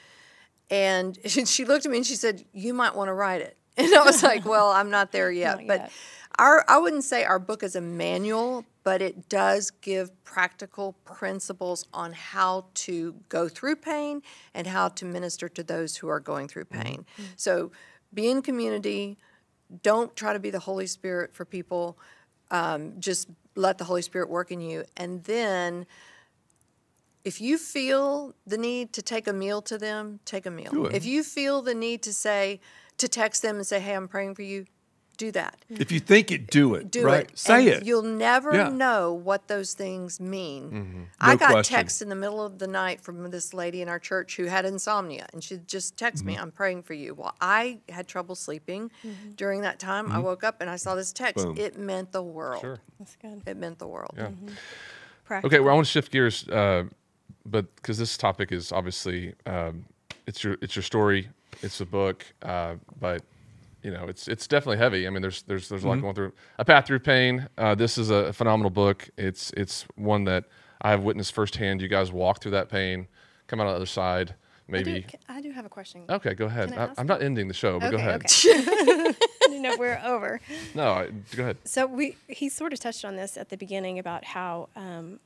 And she looked at me and she said, "You might want to write it." And I was like, "Well, I'm not there yet." Not but yet. our I wouldn't say our book is a manual, but it does give practical principles on how to go through pain and how to minister to those who are going through mm-hmm. pain. So, be in community. Don't try to be the Holy Spirit for people. Um, just let the Holy Spirit work in you, and then if you feel the need to take a meal to them, take a meal. If you feel the need to say, to text them and say, hey, I'm praying for you, do that. If you think it, do it. Do right? it. Say And it. You'll never Yeah. know what those things mean. I No got question. text in the middle of the night from this lady in our church who had insomnia, and she just texted me, Mm-hmm. I'm praying for you. Well, I had trouble sleeping during that time. I woke up and I saw this text. Mm-hmm. Boom. It meant the world. Sure. That's good. It meant the world. Yeah. Practical. Okay, well, I want to shift gears, uh, but because this topic is obviously um, it's your it's your story, it's a book, uh, but you know it's it's definitely heavy. I mean, there's there's there's a lot going through. A path through pain. Uh, this is a phenomenal book. It's it's one that I have witnessed firsthand. You guys walk through that pain, come out on the other side. I do, Maybe. I do have a question. Okay, go ahead. I I'm not ending the show, but go ahead. okay. I know we're over. No, I, go ahead. So we he sort of touched on this at the beginning about how um,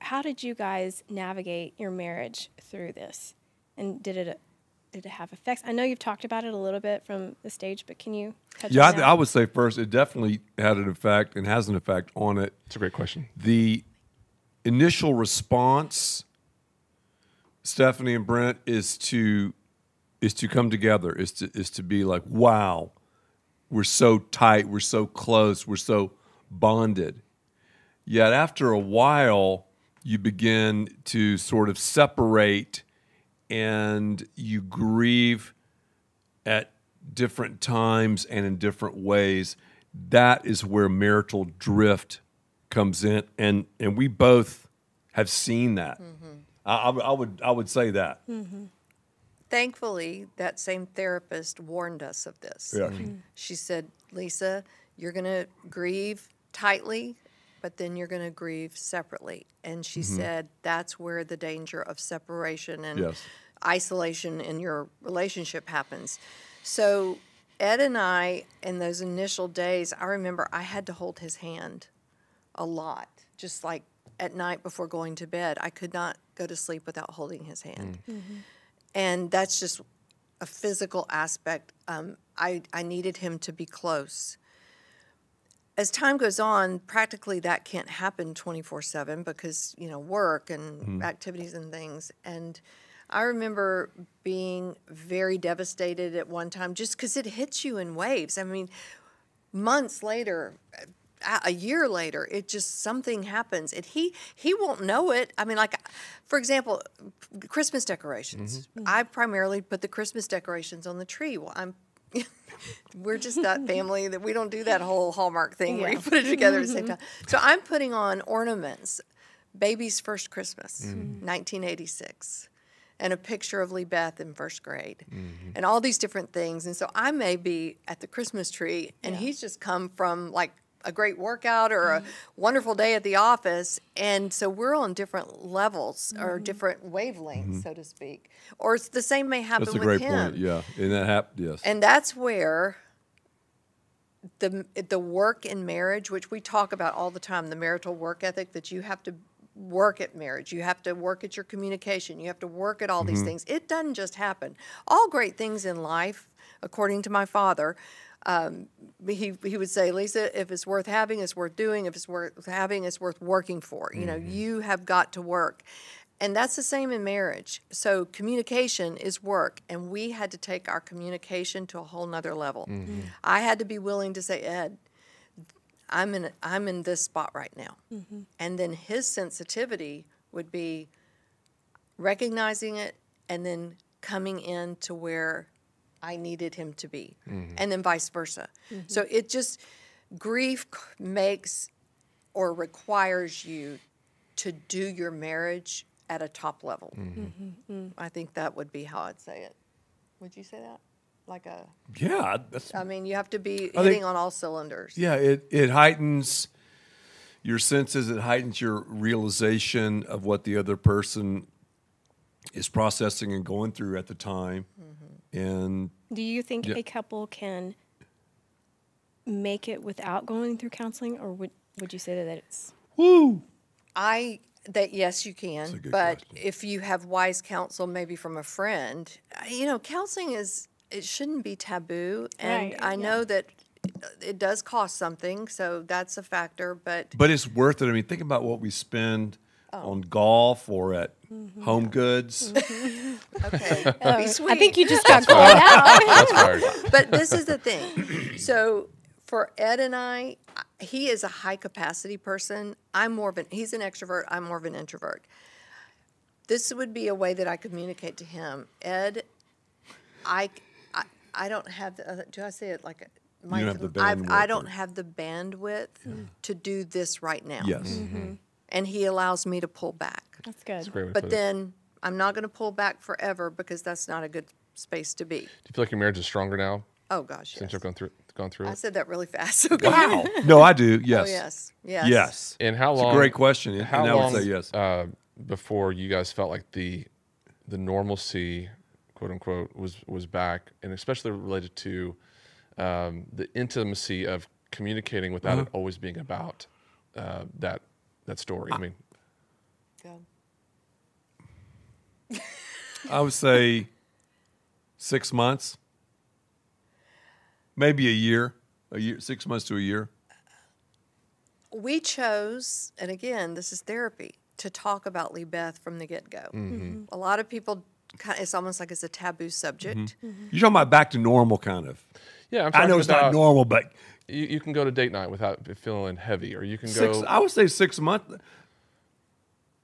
how did you guys navigate your marriage through this, and did it did it have effects? I know you've talked about it a little bit from the stage, but can you touch yeah, on I, that? I would say first, it definitely had an effect and has an effect on it. It's a great question. The initial response, Stephanie and Brent, is to is to come together. Is to is to be like, wow, we're so tight, we're so close, we're so bonded. Yet after a while, you begin to sort of separate and you grieve at different times and in different ways, that is where marital drift comes in, and and we both have seen that. Mm-hmm. I, I, would- I would I would say that. Mm-hmm. Thankfully, that same therapist warned us of this. Yeah. Mm-hmm. She said, Lisa, you're going to grieve tightly, but then you're going to grieve separately. And she mm-hmm. said, that's where the danger of separation and Yes. isolation in your relationship happens. So, Ed and I, in those initial days, I remember I had to hold his hand a lot, just like at night before going to bed. I could not go to sleep without holding his hand. Mm. Mm-hmm. And that's just a physical aspect. Um, I, I needed him to be close. As time goes on, practically that can't happen 24 7 because, you know, work and mm-hmm. activities and things. And I remember being very devastated at one time just because it hits you in waves. I mean, months later, a- a year later, it just something happens, and he he won't know it. I mean, like, for example, Christmas decorations. Mm-hmm. I primarily put the Christmas decorations on the tree. Well, I'm. We're just that family that we don't do that whole Hallmark thing where you put it together at the same mm-hmm. time. So I'm putting on ornaments, baby's first Christmas, mm-hmm. 1986 and a picture of Lee Beth in first grade, mm-hmm. and all these different things. And so I may be at the Christmas tree, and he's just come from like a great workout or a mm-hmm. wonderful day at the office, and so we're on different levels or mm-hmm. different wavelengths, mm-hmm. so to speak. Or it's the same may happen That's a great him. point. Yeah, and that happened. Yes. And that's where the the work in marriage, which we talk about all the time, the marital work ethic that you have to work at marriage, you have to work at your communication, you have to work at all these things. It doesn't just happen. All great things in life, according to my father, um, he he would say, Lisa, if it's worth having, it's worth doing. If it's worth having, it's worth working for. You know, mm-hmm. you have got to work. And that's the same in marriage. So communication is work, and we had to take our communication to a whole nother level. Mm-hmm. I had to be willing to say, Ed, I'm in I'm in this spot right now, mm-hmm. and then his sensitivity would be recognizing it and then coming in to where I needed him to be, mm-hmm. and then vice versa. Mm-hmm. So it just grief makes or requires you to do your marriage at a top level. Mm-hmm. Mm. I think that would be how I'd say it. Would you say that? Like a, yeah, that's I mean, you have to be think- hitting on all cylinders. Yeah, it, it heightens your senses, it heightens your realization of what the other person is processing and going through at the time. And Do you think Yeah. a couple can make it without going through counseling, or would would you say that it's woo, I that yes, you a can, good but question. if you have wise counsel, maybe from a friend, uh, you know, counseling is it shouldn't be taboo, and Right, I yeah. know that it does cost something, so that's a factor. But but it's worth it. I mean, think about what we spend Oh. on golf or at mm-hmm. Home Goods. Mm-hmm. okay, be sweet. I think you just got called out. That's hard. but this is the thing. So for Ed and I, he is a high capacity person. I'm more of an he's an extrovert. I'm more of an introvert. This would be a way that I communicate to him. Ed, I, I, I don't have the. Uh, do I say it like? a- My, don't have the I've- I don't or- have the bandwidth to do this right now. Yes. Mm-hmm. And he allows me to pull back. That's good. Great But put it. then I'm not going to pull back forever because that's not a good space to be. Do you feel like your marriage is stronger now Oh gosh, since yes. you've gone through gone through I it? said that really fast. Okay. Wow. no, I do. Yes. Oh yes, yes, Yes. And how It's a long? great question, and- How and I would long say yes. uh, before you guys felt like the the normalcy, quote unquote, was was back, and especially related to um, the intimacy of communicating without Uh-huh. it always being about uh, that that story. I mean, Go. I would say six months, maybe a year, a year, six months to a year. We chose, and again, this is therapy, to talk about Lee Beth from the get go. Mm-hmm. A lot of people, it's almost like it's a taboo subject. Mm-hmm. You're talking about back to normal, kind of. Yeah, I'm I know it's not normal, but You, you can go to date night without feeling heavy, or you can six. go. I would say six months.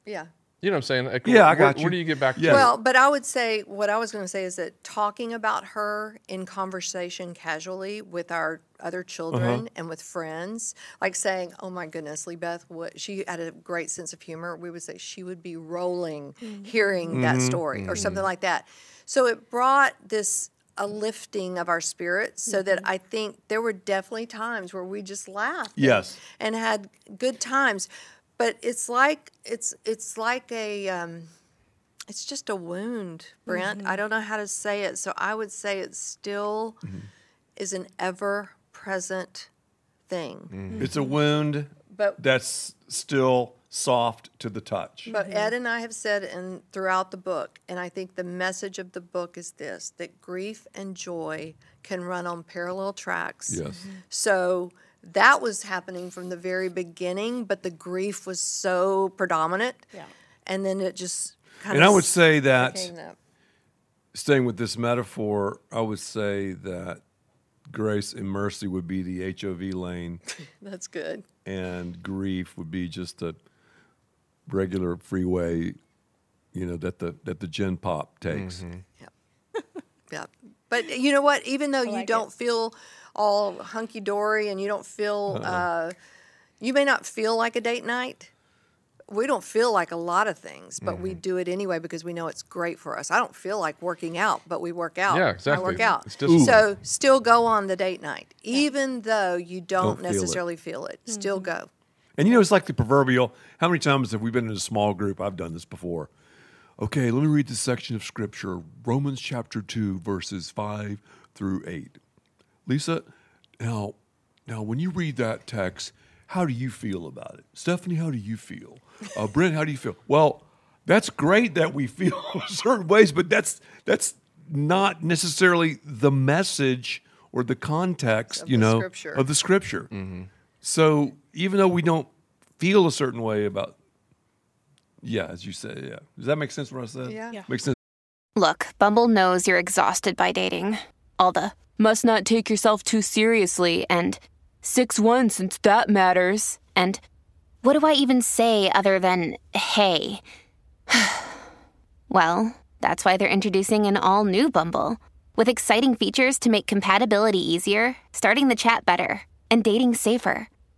Yeah. You know what I'm saying? Like, Yeah, I where, got Where do you get back Yeah. to? Well, but I would say what I was going to say is that talking about her in conversation casually with our other children Uh-huh. and with friends, like saying, "Oh my goodness, Lee Beth, what she had a great sense of humor." We would say she would be rolling hearing that Mm-hmm. story or something like that. So it brought this a lifting of our spirits so that mm-hmm. I think there were definitely times where we just laughed and- Yes. and, had good times. But it's like it's it's like a um, it's just a wound, Brent. I mm-hmm. don't know how to say it, so I would say it still mm-hmm. is an ever present thing. It's a wound But that's still soft to the touch. but mm-hmm. Ed and I have said in throughout the book, and I think the message of the book is this: that grief and joy can run on parallel tracks. Yes. Mm-hmm. So that was happening from the very beginning, but the grief was so predominant. Yeah. And then it just kind And of I would say that that. staying with this metaphor, I would say that grace and mercy would be the HOV lane, That's good. and grief would be just a regular freeway, you know, that the that the Gen Pop takes. Mm-hmm. Yeah. But you know what? Even though you like don't it. feel all hunky dory and you don't feel, uh-uh. uh, you may not feel like a date night. We don't feel like a lot of things, but we mm-hmm. do it anyway because we know it's great for us. I don't feel like working out, but we work out. Yeah, I exactly. work out. It's so still go on the date night, even though you don't, Don't feel it. necessarily feel it. Mm-hmm. Still go. And you know, it's like the proverbial. How many times have we been in a small group? I've done this before. Okay, let me read this section of scripture, Romans chapter two, verses five through eight. Lisa, now, now, when you read that text, how do you feel about it? Stephanie, how do you feel? Uh, Brent, how do you feel? Well, that's great that we feel certain ways, but that's that's not necessarily the message or the context, Of you know, scripture. of the scripture. So even though we don't feel a certain way about, yeah, as you say, yeah, does that make sense? What I said? Yeah. Yeah. makes sense. Look, Bumble knows you're exhausted by dating. All the must not take yourself too seriously and 6 1 since that matters. And what do I even say other than hey? well, that's why they're introducing an all new Bumble with exciting features to make compatibility easier, starting the chat better, and dating safer.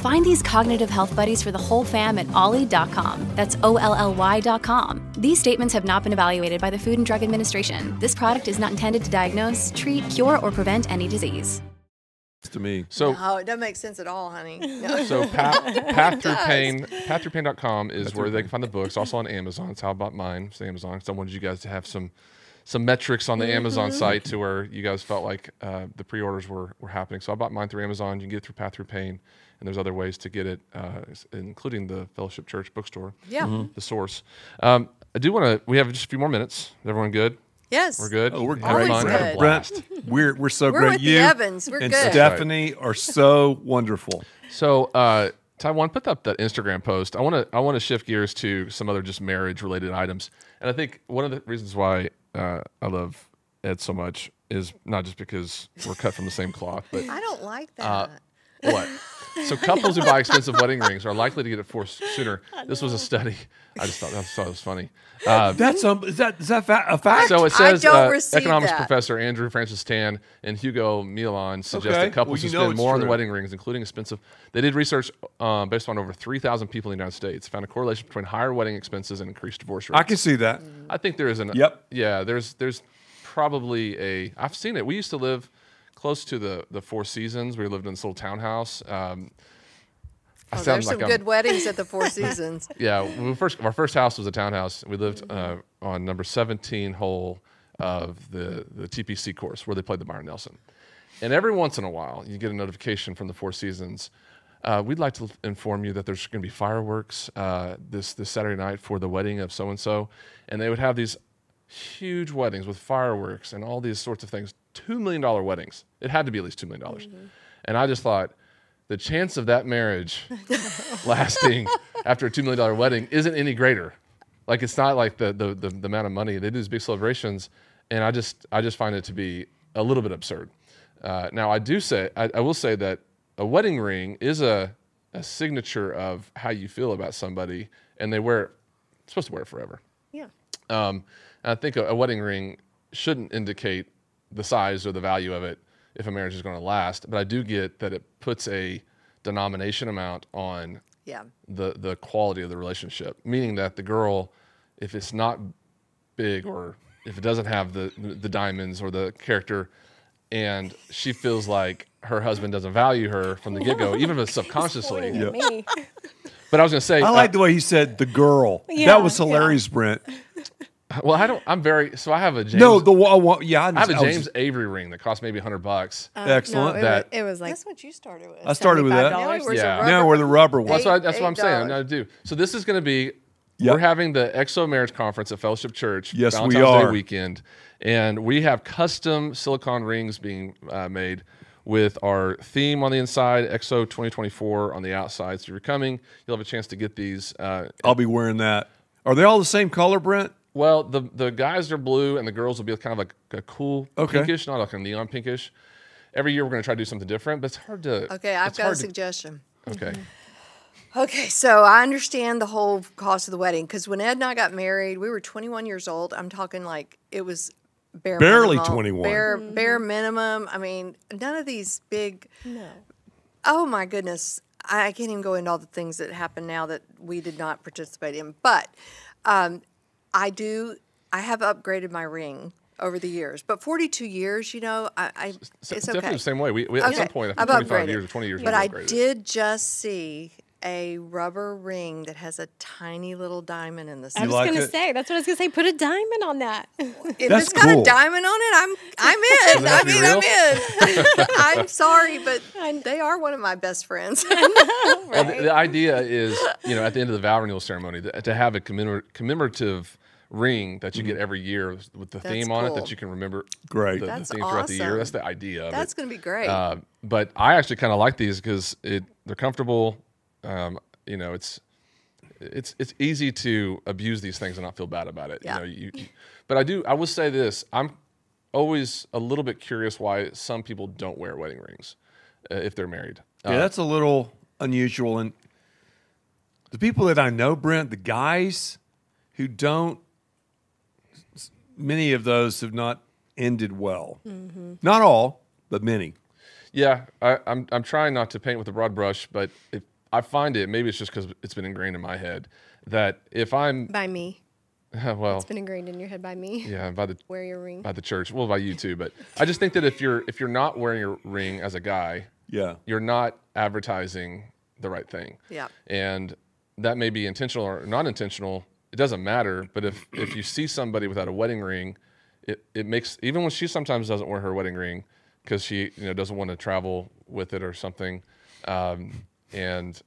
Find these cognitive health buddies for the whole fam at olly.com. That's O L L Y.com. These statements have not been evaluated by the Food and Drug Administration. This product is not intended to diagnose, treat, cure, or prevent any disease. to me. So Oh, it doesn't make sense at all, honey. No. So path, path through pain, paththroughpain.com is where they can find the books. Also on Amazon. It's how about mine. It's Amazon. Because I wanted you guys to have some some metrics on the Amazon site to where you guys felt like uh, the pre-orders were, were happening. So I bought mine through Amazon. You can get it through Path Through Pain, and there's other ways to get it, uh, including the Fellowship Church bookstore. Yeah. The source. Um, I do want to. We have just a few more minutes. Is everyone good? Yes. We're good. Oh, we're Having Always fun? Had a good. blast. Brent, we're we're so We're great. with the you Evans. We're and good. Stephanie are so wonderful. So, uh, Taiwan, put up that Instagram post. I want to I want to shift gears to some other just marriage related items, and I think one of the reasons why uh, I love Ed so much is not just because we're cut from the same cloth, but I don't like Uh, that. what? So couples who buy expensive wedding rings are likely to get divorced sooner. This was a study. I just thought, I just thought it was funny. Uh, That's um, is that is that fa- a fact? so it I says don't uh, economics that. professor Andrew Francis Tan and Hugo Mialon suggest Okay. that couples Well, who spend it's more on the wedding rings, including expensive. They did research um, based on over 3,000 people in the United States, found a correlation between higher wedding expenses and increased divorce rates. I can see that. I think there is an. Yep. Yeah, there's there's probably a. I've seen it. We used to live close to the the Four Seasons. We lived in this little townhouse. Um, Oh, there's like some I'm- good weddings at the Four Seasons. yeah, we first our first house was a townhouse. We lived uh, on number 17 hole of the the TPC course where they played the Byron Nelson. And every once in a while, you get a notification from the Four Seasons. Uh, we'd like to inform you that there's going to be fireworks uh, this this Saturday night for the wedding of so and so, and they would have these huge weddings with fireworks and all these sorts of things two million dollar weddings. It had to be at least two million dollars. And I just thought the chance of that marriage lasting after a two million dollar wedding isn't any greater. Like it's not like the, the the the amount of money they do these big celebrations, and I just I just find it to be a little bit absurd. Uh, now I do say I, I will say that a wedding ring is a a signature of how you feel about somebody, and they wear it supposed to wear it forever. Yeah. Um, and I think a, a wedding ring shouldn't indicate the size or the value of it if a marriage is going to last. But I do get that it puts a denomination amount on Yeah. the the quality of the relationship, meaning that the girl, if it's not big or if it doesn't have the the diamonds or the character, and she feels like her husband doesn't value her from the get go, even if it's subconsciously. Pointing at me. But I was going to say, I uh, like the way he said the girl. Yeah, that was yeah. hilarious, Brent. Well, I don't. I'm very. So I have a James. No, the one. one- Yeah, I have a was- James Avery ring that costs maybe hundred bucks. Uh, Excellent. No, it, That- was, it was like That's what you started with. I started with that. Now he $75. wears a Yeah. Now we're the rubber one. Well, that's what, I, that's what I'm eight saying. I'm dollars. going to do. So this is going to be. Yep. We're having the XO Marriage Conference at Fellowship Church. Yes, we Valentine's Day weekend, and we have custom silicone rings being uh, made with our theme on the inside, XO 2024 on the outside. So if you're coming, you'll have a chance to get these. Uh, I'll be wearing that. Are they all the same color, Brent? Well, the the guys are blue, and the girls will be kind of like a cool Okay. pinkish, not like a neon pinkish. Every year we're going to try to do something different, but it's hard to. Okay, I've got a hard to- suggestion. Okay. Okay, so I understand the whole cost of the wedding because when Ed and I got married, we were 21 years old. I'm talking like it was bare Barely minimum, 21. Bare bare minimum. I mean, none of these big. no. Oh my goodness, I I can't even go into all the things that happen now that we did not participate in. But um, I do. I have upgraded my ring over the years, but 42 years, you know, I, I it's definitely the same way. We, we at some Okay, point, I've 25 upgraded. years or 20 years, But I did just see a rubber ring that has a tiny little diamond in the center. I was like gonna it? say that's what I was gonna say. Put a diamond on that. If That's it's got a diamond on it, I'm I'm in. I be mean, I'm in. I'm sorry, but they are one of my best friends. Well, the, the idea is, you know, at the end of the vow renewal ceremony, to, to have a commemor- commemorative ring that you get every year with the That's theme on it that you can remember Great. the, the That's theme throughout the year. That's the idea. Of That's it. going to be great. Uh, but I actually kind of like these because it they're comfortable. Um, you know, it's it's it's easy to abuse these things and not feel bad about it. Yeah. You know, you, you- but I do. I will say this: I'm always a little bit curious why some people don't wear wedding rings uh, if they're married. Yeah, that's a little unusual. And the people that I know, Brent, the guys who don't, many of those have not ended well. Not all, but many. Yeah, I, I'm I'm trying not to paint with a broad brush, but if I find it, maybe it's just because it's been ingrained in my head that if I'm by me. well, It's been ingrained in your head by me. yeah, by the Wear your ring. by the church, well, by you too, but I just think that if you're if you're not wearing your ring as a guy, Yeah. you're not advertising the right thing. Yeah. and that may be intentional or not intentional. It doesn't matter. But if if you see somebody without a wedding ring, it it makes even when she sometimes doesn't wear her wedding ring because she you know doesn't want to travel with it or something, um, and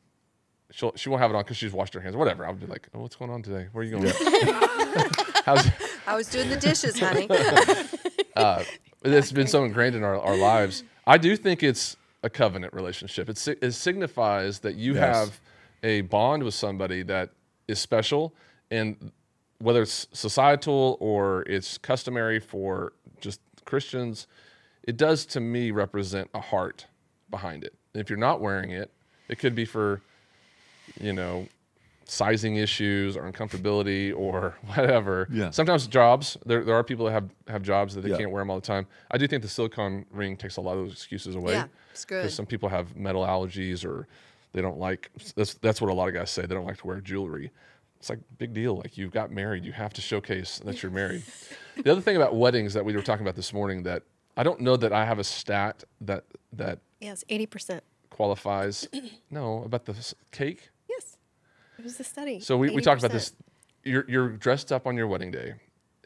she'll she won't have it on because she's washed her hands. Whatever. I'll be like, oh, what's going on today? Where are you going? How's I was doing the dishes, honey. Uh, it's been so ingrained in our, our lives. I do think it's a covenant relationship. It, si- it signifies that you Yes. have a bond with somebody that is special, and whether it's societal or it's customary for just Christians, it does to me represent a heart behind it. If you're not wearing it, it could be for, you know, sizing issues or uncomfortability or whatever. Yeah. Sometimes jobs. There, there are people that have, have jobs that they Yeah. can't wear them all the time. I do think the silicone ring takes a lot of those excuses away. Yeah, it's good. Because some people have metal allergies or they don't like. That's that's what a lot of guys say. They don't like to wear jewelry. It's like big deal. Like you've got married, you have to showcase that you're married. the other thing about weddings that we were talking about this morning that I don't know that I have a stat that that Yes, eighty percent. Qualifies. no, about the cake. Yes, it was the study. So we, we talked about this. You're, you're dressed up on your wedding day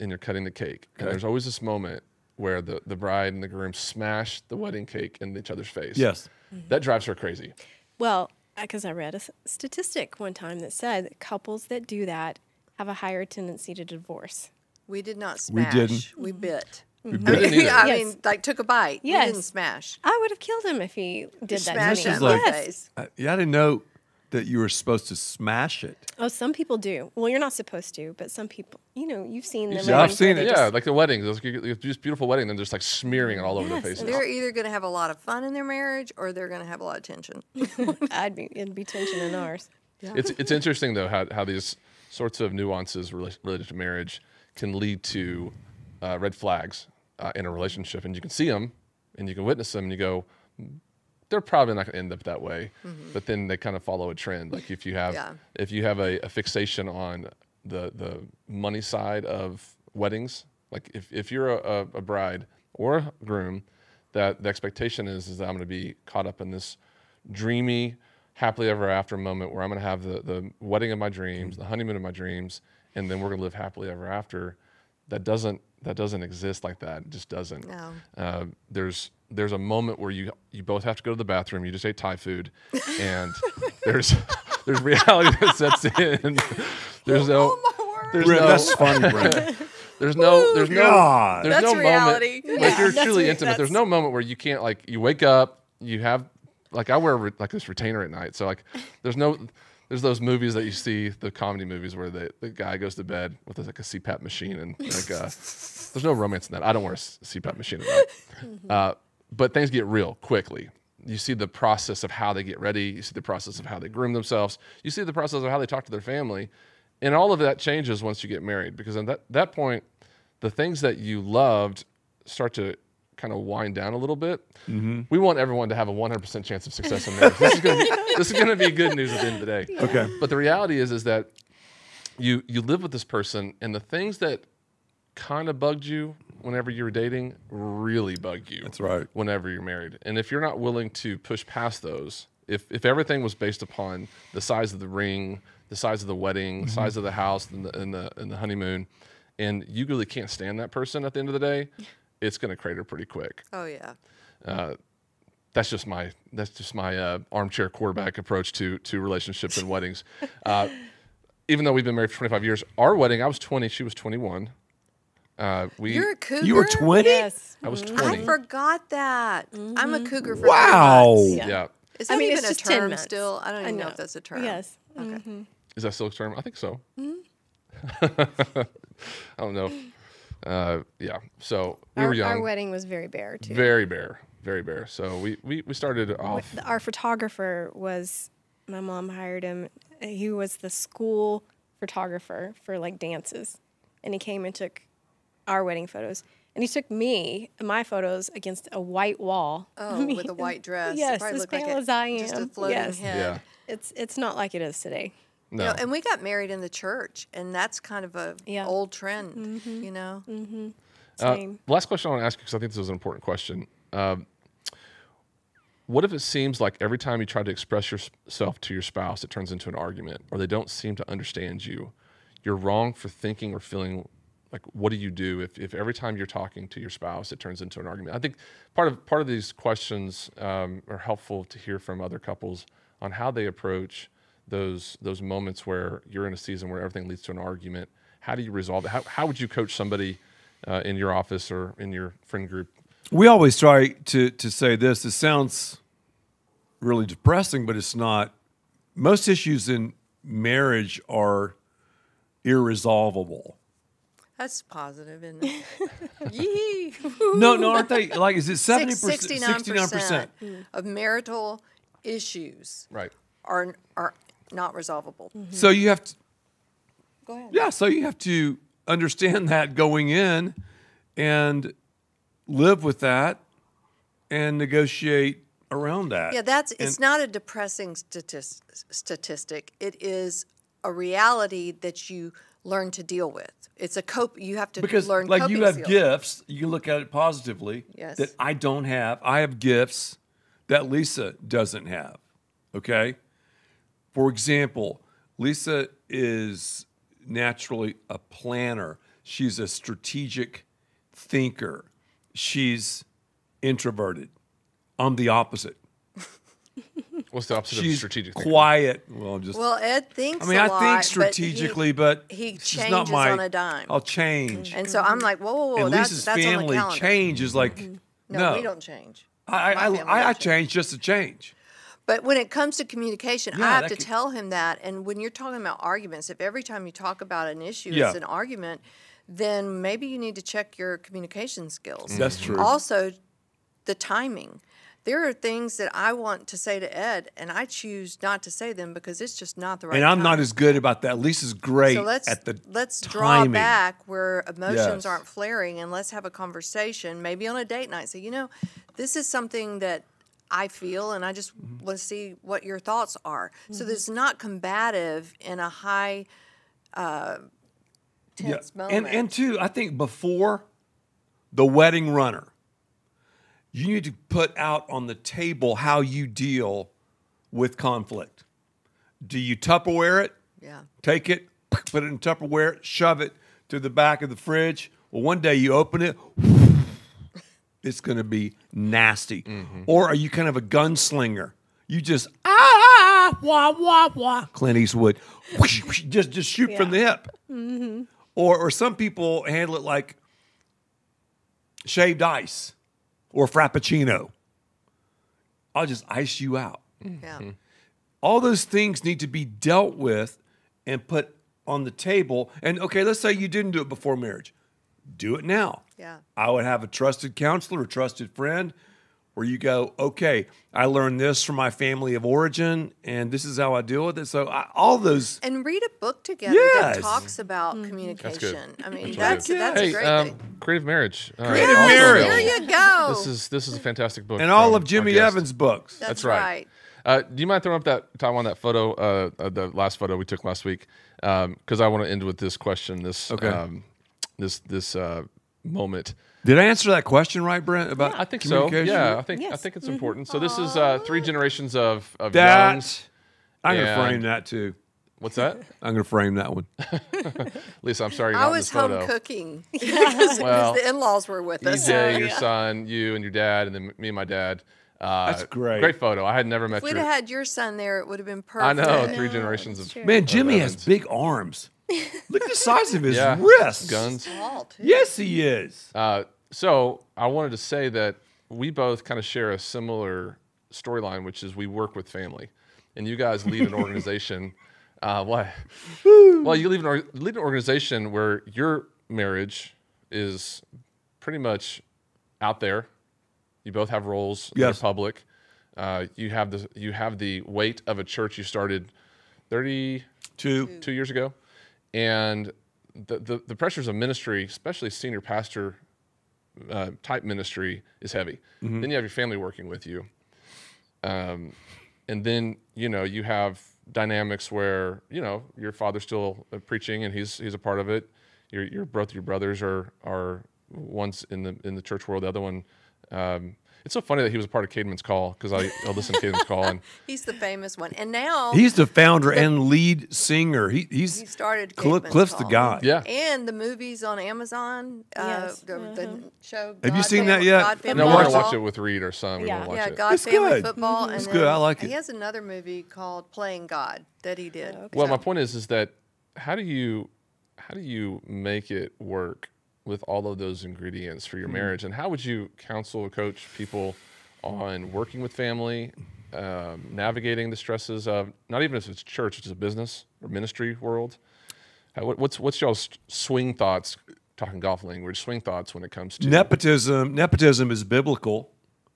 and you're cutting the cake. And there's always this moment where the, the bride and the groom smash the wedding cake in each other's face. Yes. Mm-hmm. That drives her crazy. Well, because I read a statistic one time that said that couples that do that have a higher tendency to divorce. We did not smash. We didn't. We bit. Didn't either. I Yes. mean, like took a bite. You Yes. didn't smash. I would have killed him if he did that Smash to me. it in like- yes. face. Uh, yeah, I didn't know that you were supposed to smash it. Oh, some people do. Well, you're not supposed to, but some people, you know, you've seen them. see- I've seen it. Yeah, like the weddings. Those just beautiful wedding, and they're just like smearing it all over Yes, their faces. They're either going to have a lot of fun in their marriage or they're going to have a lot of tension. I'd be, it'd be tension in ours. It's it's interesting though how how these sorts of nuances rela- related to marriage can lead to uh, red flags uh, in a relationship, and you can see them, and you can witness them, and you go, they're probably not going to end up that way. But then they kind of follow a trend. Like if you have Yeah. if you have a, a fixation on the the money side of weddings, like if, if you're a, a, a bride or a groom, that the expectation is is that I'm going to be caught up in this dreamy, happily ever after moment where I'm going to have the the wedding of my dreams, the honeymoon of my dreams, and then we're going to live happily ever after. That doesn't that doesn't exist like that. It just doesn't. No. Uh, there's there's a moment where you you both have to go to the bathroom. You just ate Thai food, and there's there's reality that sets in. There's no there's Brent, no that's funny, Brent. there's no there's no God. there's That's no reality. moment like you're that's truly re- intimate. There's no moment where you can't like you wake up, you have like I wear re- like this retainer at night, so like there's no there's those movies that you see the comedy movies where the the guy goes to bed with like a CPAP machine and like uh, there's no romance in that. I don't wear a CPAP machine at night, uh, but things get real quickly. You see the process of how they get ready. You see the process of how they groom themselves. You see the process of how they talk to their family, and all of that changes once you get married because at that that point, the things that you loved start to kind of wind down a little bit. Mm-hmm. We want everyone to have a 100% chance of success in marriage. this is going to be, this is going to be good news at the end of the day. Okay. But the reality is, is that you you live with this person, and the things that kind of bugged you whenever you were dating really bug you. That's right. Whenever you're married, and if you're not willing to push past those, if if everything was based upon the size of the ring, the size of the wedding, the mm-hmm. size of the house, and the and the, and the honeymoon, and you really can't stand that person at the end of the day, it's going to crater pretty quick Oh, yeah. that's just my that's just my uh, armchair quarterback approach to to relationships and weddings. Uh, even though we've been married for 25 years, our wedding I was 20, she was 21. Uh, we You're a cougar. You were 20? Yes. I was 20. I forgot that. I'm a cougar for Wow. three months. yeah. Is I that mean, even it's a just term months. still? I don't I even know. know. if that's a term. Yes. Okay. Is that still a term? I think so. Mm-hmm. I don't know. Uh, yeah. So we Our, were young. our wedding was very bare too. very bare, very bare. So we we, we started off. Our photographer was my mom hired him. He was the school photographer for like dances, and he came and took our wedding photos. And he took me and my photos against a white wall. Oh, Me with a white dress. Yes, probably as looked like pale a- as I am. Just a floating yes. head. Yeah. It's it's not like it is today. No. You know, and we got married in the church, and that's kind of a Yeah. old trend, you know. Uh, Same. last question I want to ask you because I think this is an important question. Um, what if it seems like every time you try to express yourself to your spouse, it turns into an argument, or they don't seem to understand you? You're wrong for thinking or feeling like what do you do if, if every time you're talking to your spouse it turns into an argument? I think part of part of these questions um, are helpful to hear from other couples on how they approach those those moments where you're in a season where everything leads to an argument. How do you resolve it? How, how would you coach somebody uh, in your office or in your friend group? We always try to to say this. It sounds really depressing, but it's not. Most issues in marriage are irresolvable. That's positive, isn't it? Yee. No, no, aren't they? Like, is it seventy Six- percent? 69% Sixty-nine percent. of marital issues Right. are are not resolvable. Mm-hmm. So you have to. Go ahead. Yeah, so you have to understand that going in and live with that and negotiate around that. Yeah, that's it's not a depressing statis- statistic. It is a reality that you learn to deal with. It's a cope. You have to because learn. like you have skills. gifts, you can look at it positively. Yes. That I don't have. I have gifts that Lisa doesn't have. Okay. For example, Lisa is naturally a planner. She's a strategic thinker. She's introverted. I'm the opposite. What's the opposite of she's strategic thinking? quiet. Well, I'm just. Well, Ed thinks. I mean, a I lot, think strategically, but, he it's just changes not my, on a dime. I'll change. and so I'm like, whoa, whoa, whoa, and that's, Lisa's that's on the family change is like, mm-hmm. No, no, we don't change. I, I, I, I change. change just to change. But when it comes to communication, Yeah, I have to could- tell him that. And when you're talking about arguments, if every time you talk about an issue Yeah. is an argument, then maybe you need to check your communication skills. Mm. That's true. Also, the timing. There are things that I want to say to Ed, and I choose not to say them because it's just not the right. and I'm not as good about that. Lisa's great So let's at the let's draw back where emotions Yes. aren't flaring, and let's have a conversation, maybe on a date night. Say, you know, this is something that I feel, and I just Mm-hmm. want to see what your thoughts are. So that it's not combative in a high uh, tense moment. And and two, I think before the wedding runner, you need to put out on the table how you deal with conflict. Do you Tupperware it? yeah. Take it, put it in Tupperware, shove it to the back of the fridge. Well, one day you open it, it's going to be nasty. Or are you kind of a gunslinger? You just ah ah wah wah wah. Clint Eastwood, whoosh, whoosh, just just shoot from the hip. Or or some people handle it like shaved ice or frappuccino. I'll just ice you out Yeah. all those things need to be dealt with and put on the table. And okay, let's say you didn't do it before marriage. Do it now. Yeah. I would have a trusted counselor, a trusted friend, where you go, okay, I learned this from my family of origin, and this is how I deal with it. So I, all those, And read a book together Yes. that talks about That's good. communication. I mean, really that's good. that's, hey, a great um, thing. creative marriage. Uh, Creative also Marriage. There you go. This is this is a fantastic book. and all of Jimmy. Evans' books. That's, That's right. Uh, do you mind throwing up that time on that photo, uh, uh, the last photo we took last week? Because I want to end with this question, this Okay. um, this this uh, moment. Did I answer that question right, Brent? About I think so. Yeah, I think I think it's important. So this is uh, three generations of of That youngs. I'm gonna frame that too. What's that, I'm gonna frame that one. Lisa? I'm sorry, you're I not in was this photo. home cooking because Well, the in-laws were with us. EJ, your son, you and your dad, and then me and my dad. Uh, That's great. Great photo. I had never met If we'd your. have had your son there, it would have been perfect. I know three generations of Man, Jimmy has big arms. Look at the size of his yeah, wrists. guns. Tall. Yes, he is. Uh, so I wanted to say that we both kind of share a similar storyline, which is we work with family, and you guys lead an organization. Uh, what? well, you lead an, or- lead an organization where your marriage is pretty much out there. You both have roles in Yes. the public. Uh, you have the you have the weight of a church you started thirty Two. two years ago, and the, the the pressures of ministry, especially senior pastor uh, type ministry, is heavy. Then you have your family working with you, um, and then you know you have dynamics where you know your father's still uh, preaching and he's he's a part of it. Your your both your brothers are are one's in the in the church world, the other one. Um, it's so funny that he was a part of Caedmon's Call because I, I listen to Caedmon's Call and He's the famous one. And now He's the founder and lead singer. He, he's he started Cl- Caedmon's Cliff's the Call. guy. yeah. And the movies on Amazon. Uh, Yes. the, the show. Have you God seen that yet? God No, we're gonna watch it with Reed, our son. We Yeah. want watch Yeah, it. God It's Family good. Football. It's and good. I like it. He has another movie called Playing God that he did. Well, my point is, is that how do you how do you make it work with all of those ingredients for your marriage, and how would you counsel or coach people on working with family, um, navigating the stresses of not even if it's church, it's a business or ministry world? How, what, what's what's y'all's swing thoughts? Talking golf language, swing thoughts when it comes to nepotism. Nepotism is biblical,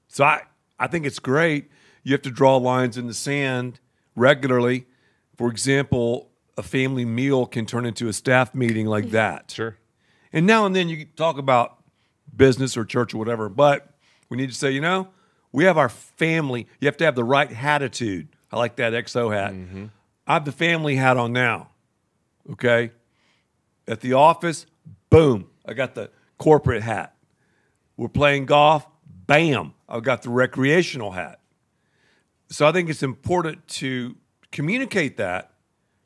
so I I think it's great. You have to draw lines in the sand regularly. For example, a family meal can turn into a staff meeting like that. sure. And now and then you talk about business or church or whatever, but we need to say, you know, we have our family. You have to have the right attitude. I like that XO hat. Mm-hmm. I have the family hat on now. Okay. At the office, boom, I got the corporate hat. We're playing golf, bam, I've got the recreational hat. So I think it's important to communicate that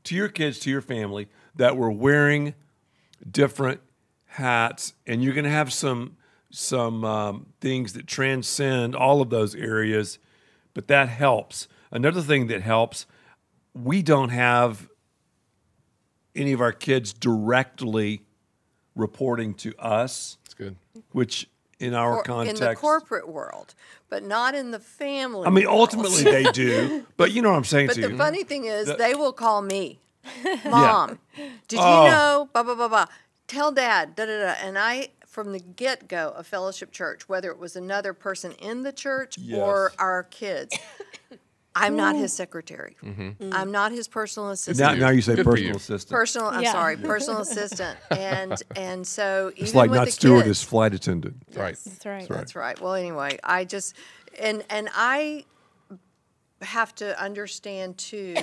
to your kids, to your family, that we're wearing different hats, and you're going to have some some um, things that transcend all of those areas. But that helps. another thing that helps, we don't have any of our kids directly reporting to us, It's good. which in our Or context, in the corporate world, but not in the family. I mean, world. ultimately they do, but you know what I'm saying But to the you. funny thing is, The- they will call me, Mom. Did Oh. you know? Blah blah blah blah. Tell Dad. Da da da. And I, from the get go of Fellowship Church, whether it was another person in the church or our kids, I'm not his secretary. Mm-hmm. Mm-hmm. I'm not his personal assistant. now, now you say Good personal you. assistant. personal. I'm Yeah. sorry, personal assistant. And and so even it's like with not the stewardess, kids, flight attendant. Right. That's right. That's right. Well, anyway, I just and and I have to understand too.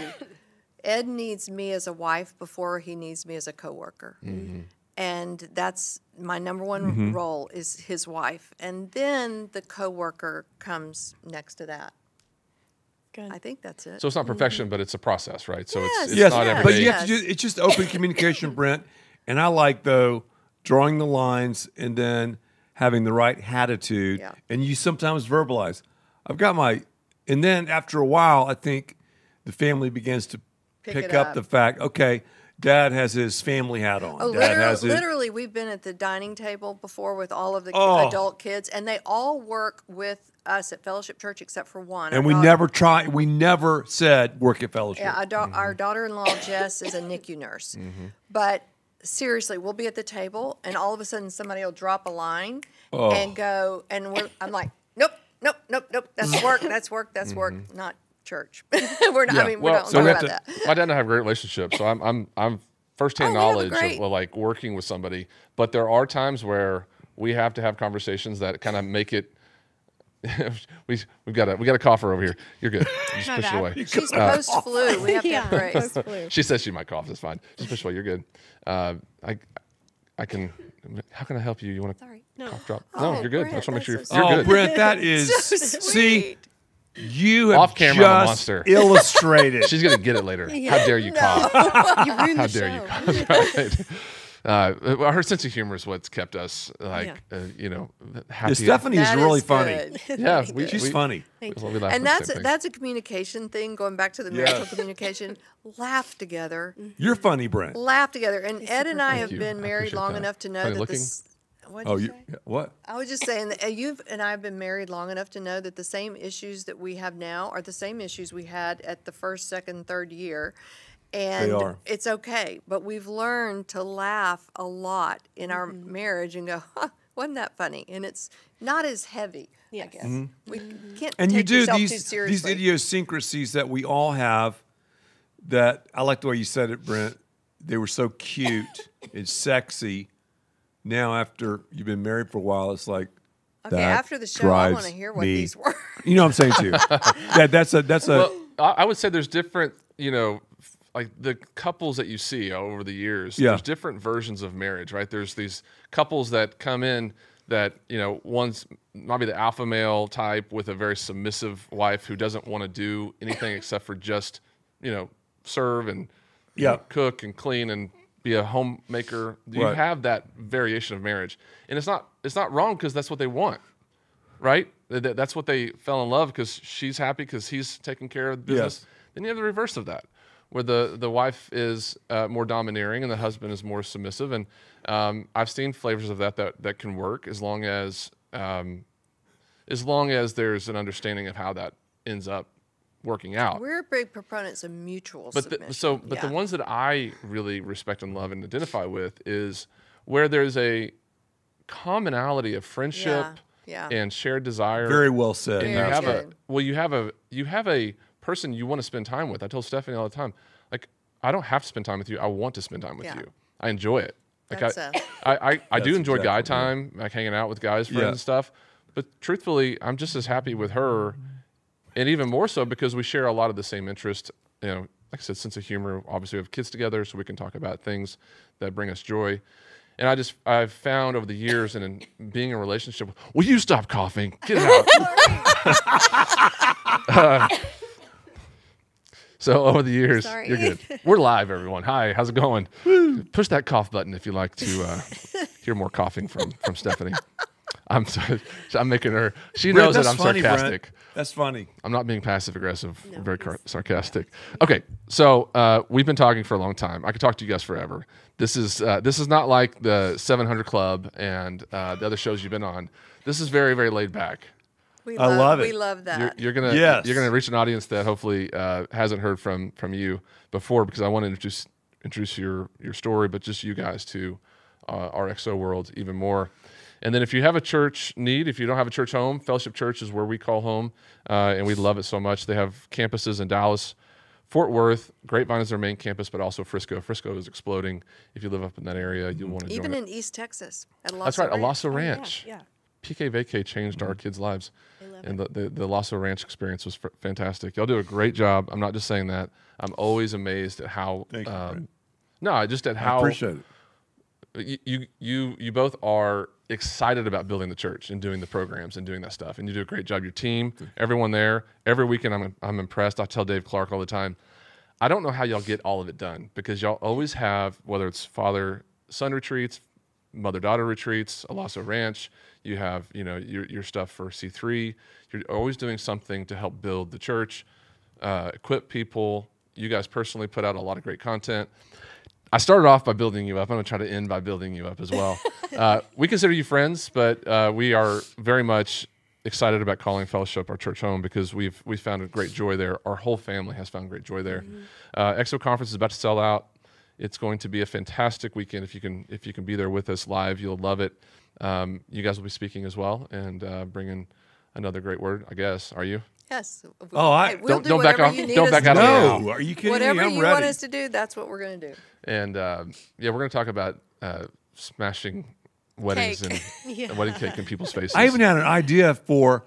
Ed needs me as a wife before he needs me as a coworker. Mm-hmm. And that's my number one Mm-hmm. role is his wife. And then the coworker comes next to that. Good. I think that's it. So it's not perfection, but it's a process, right? So Yes. it's, it's Yes, not every but day. you have to do, it's just open communication, Brent. And I like though drawing the lines and then having the right attitude. Yeah. And you sometimes verbalize. I've got my, and then after a while, I think the family begins to Pick pick, up. up. the fact. Okay, Dad has his family hat on. Oh, Dad literally, has his, literally, we've been at the dining table before with all of the Oh. adult kids, and they all work with us at Fellowship Church except for one. and Our we daughter- never try. We never said work at fellowship. Yeah, our, da- Mm-hmm. our daughter-in-law Jess is a NICU nurse, but seriously, we'll be at the table, and all of a sudden somebody will drop a line Oh. and go, and we're, I'm like, nope, nope, nope, nope. That's work. That's work. That's work. Not church. we're not. Yeah. I mean, Well, we don't so we about have that. My dad and I have a great relationship, so I'm I'm I'm firsthand Oh, we have a knowledge of well, like working with somebody. But there are times where we have to have conversations that kind of make it. we we've got a we got a cougher over here. You're good. Just My push it away. She's post flu. We have to have grace. She says she might cough. That's fine. Just push away. You're good. Uh, I I can. How can I help you? You want to Sorry. No. cough drop? Oh, no, you're good. I just want to make sure you're, so you're oh. Brent, that is So see. Sweet. You have Off camera, I'm a just monster. illustrated. She's gonna get it later. How dare you cough? You ruined How the dare show. you? right. Uh, her sense of humor is what's kept us like, uh, you know, happy. Yeah, Stephanie is That really is funny. Yeah, we, She's we- funny. we laugh and that's same thing. that's a communication thing. Going back to the marital Yes. communication, laugh together, You're funny, Brent. laugh together. And Ed and I have you. been married long that. enough to know Funny that looking? this. What'd Oh, you you what? I was just saying that uh, you've and I have been married long enough to know that the same issues that we have now are the same issues we had at the first, second, third year. And are. it's okay. But we've learned to laugh a lot in our mm-hmm. marriage and go, huh, wasn't that funny? And it's not as heavy, I Yes. guess. Mm-hmm. We mm-hmm. can't And take you do yourself too these these idiosyncrasies that we all have. That I like the way you said it, Brent. They were so cute and sexy. Now, after you've been married for a while, it's like Okay, that after the show, I want to hear what me- these were. You know what I'm saying too. that that's a that's a Well, I, I would say there's different, you know, like the couples that you see over the years. Yeah. There's different versions of marriage, right? There's these couples that come in that you know one's might be the alpha male type with a very submissive wife who doesn't want to do anything except for just you know serve and you know, Yeah. cook and clean and be a homemaker. You Right. have that variation of marriage, and it's not it's not wrong because that's what they want right? Th- th- That's what they fell in love because she's happy because he's taking care of the business. Yes. Then you have the reverse of that, where the the wife is uh, more domineering and the husband is more submissive. And um, I've seen flavors of that that that can work as long as um, as long as there's an understanding of how that ends up working out. We're big proponents of mutual But the, so, but the ones that I really respect and love and identify with is where there's a commonality of friendship yeah. and shared desire very well said. and you Very have a well you have a you have a person you want to spend time with i tell stephanie all the time like i don't have to spend time with you i want to spend time with Yeah. you i enjoy it like That's I, a- I, I, I do enjoy guy exactly right. time like hanging out with guys friends Yeah. and stuff but truthfully i'm just as happy with her and even more so because we share a lot of the same interest you know like i said sense of humor obviously we have kids together so we can talk about things that bring us joy and I just I've found over the years and in being in a relationship, will you stop coughing? Get out. Uh, so over the years, Sorry. you're good. We're live, everyone. Hi, how's it going? Push that cough button if you like to uh, hear more coughing from from Stephanie. I'm sorry. I'm making her. She Brent, knows that I'm funny, Brent. sarcastic. That's funny. I'm not being passive aggressive. I'm very car- sarcastic. Okay, so uh, we've been talking for a long time. I could talk to you guys forever. This is uh, this is not like the 700 Club and uh, the other shows you've been on. This is very very laid back. We I love We it. We love that. You're, you're gonna Yes. you're gonna reach an audience that hopefully uh, hasn't heard from from you before because I want to introduce introduce your your story, but just you guys to uh, our XO world even more. And then if you have a church need, if you don't have a church home, Fellowship Church is where we call home, uh, and we love it so much. They have campuses in Dallas, Fort Worth, Grapevine is their main campus, but also Frisco. Frisco is exploding. If you live up in that area, you'll want to Even join. in East Texas at That's Lasso right, Alasso Oh, yeah, Ranch. yeah. PK Vacay changed our kids' lives, and the, the the Lasso Ranch experience was f- fantastic. Y'all do a great job. I'm not just saying that. I'm always amazed at how. Thank you, um, Brent. no, just at how. I how appreciate it. you, you you you both are excited about building the church and doing the programs and doing that stuff, and you do a great job. Your team, everyone there, every weekend, I'm I'm impressed. I tell Dave Clark all the time. I don't know how y'all get all of it done because y'all always have whether it's father son retreats, mother daughter retreats, Alasso Ranch. You have you know your your stuff for C three. You're always doing something to help build the church, uh, equip people. You guys personally put out a lot of great content. I started off by building you up. I'm going to try to end by building you up as well. uh, we consider you friends, but uh, we are very much excited about calling Fellowship our church home because we've we found a great joy there. Our whole family has found great joy there. Uh, XO conference is about to sell out. It's going to be a fantastic weekend. If you can if you can be there with us live, you'll love it. Um, you guys will be speaking as well and uh, bringing another great word. I guess are you? Yes. Oh, I- Hey, we'll Don't- do don't back off- don't back to out of it now. No, are you kidding Whatever me? I'm you ready. want us to do, that's what we're going to do. And uh, yeah, we're going to talk about uh, smashing weddings Cake. and, and wedding cake in people's faces. I even had an idea for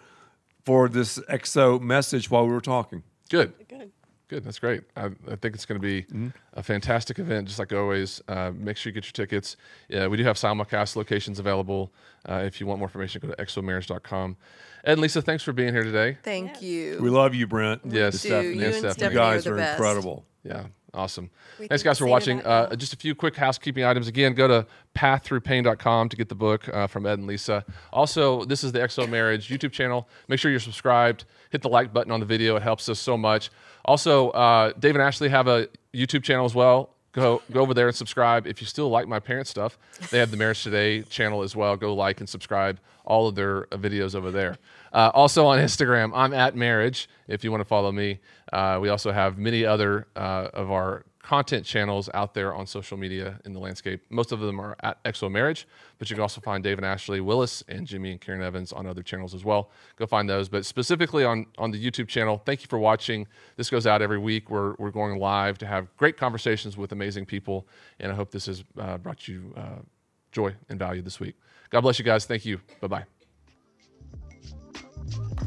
for this XO message while we were talking. Good. Good. Good. That's great. I, I think it's going to be Mm-hmm. a fantastic event, just like always. Uh, make sure you get your tickets. Yeah, we do have simulcast locations available. Uh, if you want more information, go to xomarriage.com. Ed and Lisa, thanks for being here today. Thank you. We love you, Brent. Yes, do. Stephanie. You and and Stephanie. You guys are are the best. incredible. Yeah, awesome. We Thanks, guys, for watching. Uh, just a few quick housekeeping items. Again, go to paththroughpain.com to get the book uh, from Ed and Lisa. Also, this is the XO Marriage YouTube channel. Make sure you're subscribed. Hit the like button on the video. It helps us so much. Also, uh, Dave and Ashley have a YouTube channel as well. Go, go over there and subscribe. If you still like my parents' stuff, they have the Marriage Today channel as well. Go like and subscribe all of their uh, videos over there. Uh, also on Instagram, I'm at Marriage. If you want to follow me, uh, we also have many other uh, of our content channels out there on social media in the landscape. Most of them are at XO Marriage, but you can also find Dave and Ashley Willis and Jimmy and Karen Evans on other channels as well. Go find those. But specifically on, on the YouTube channel, thank you for watching. This goes out every week. We're, we're going live to have great conversations with amazing people. And I hope this has uh, brought you uh, joy and value this week. God bless you guys. Thank you. Bye bye.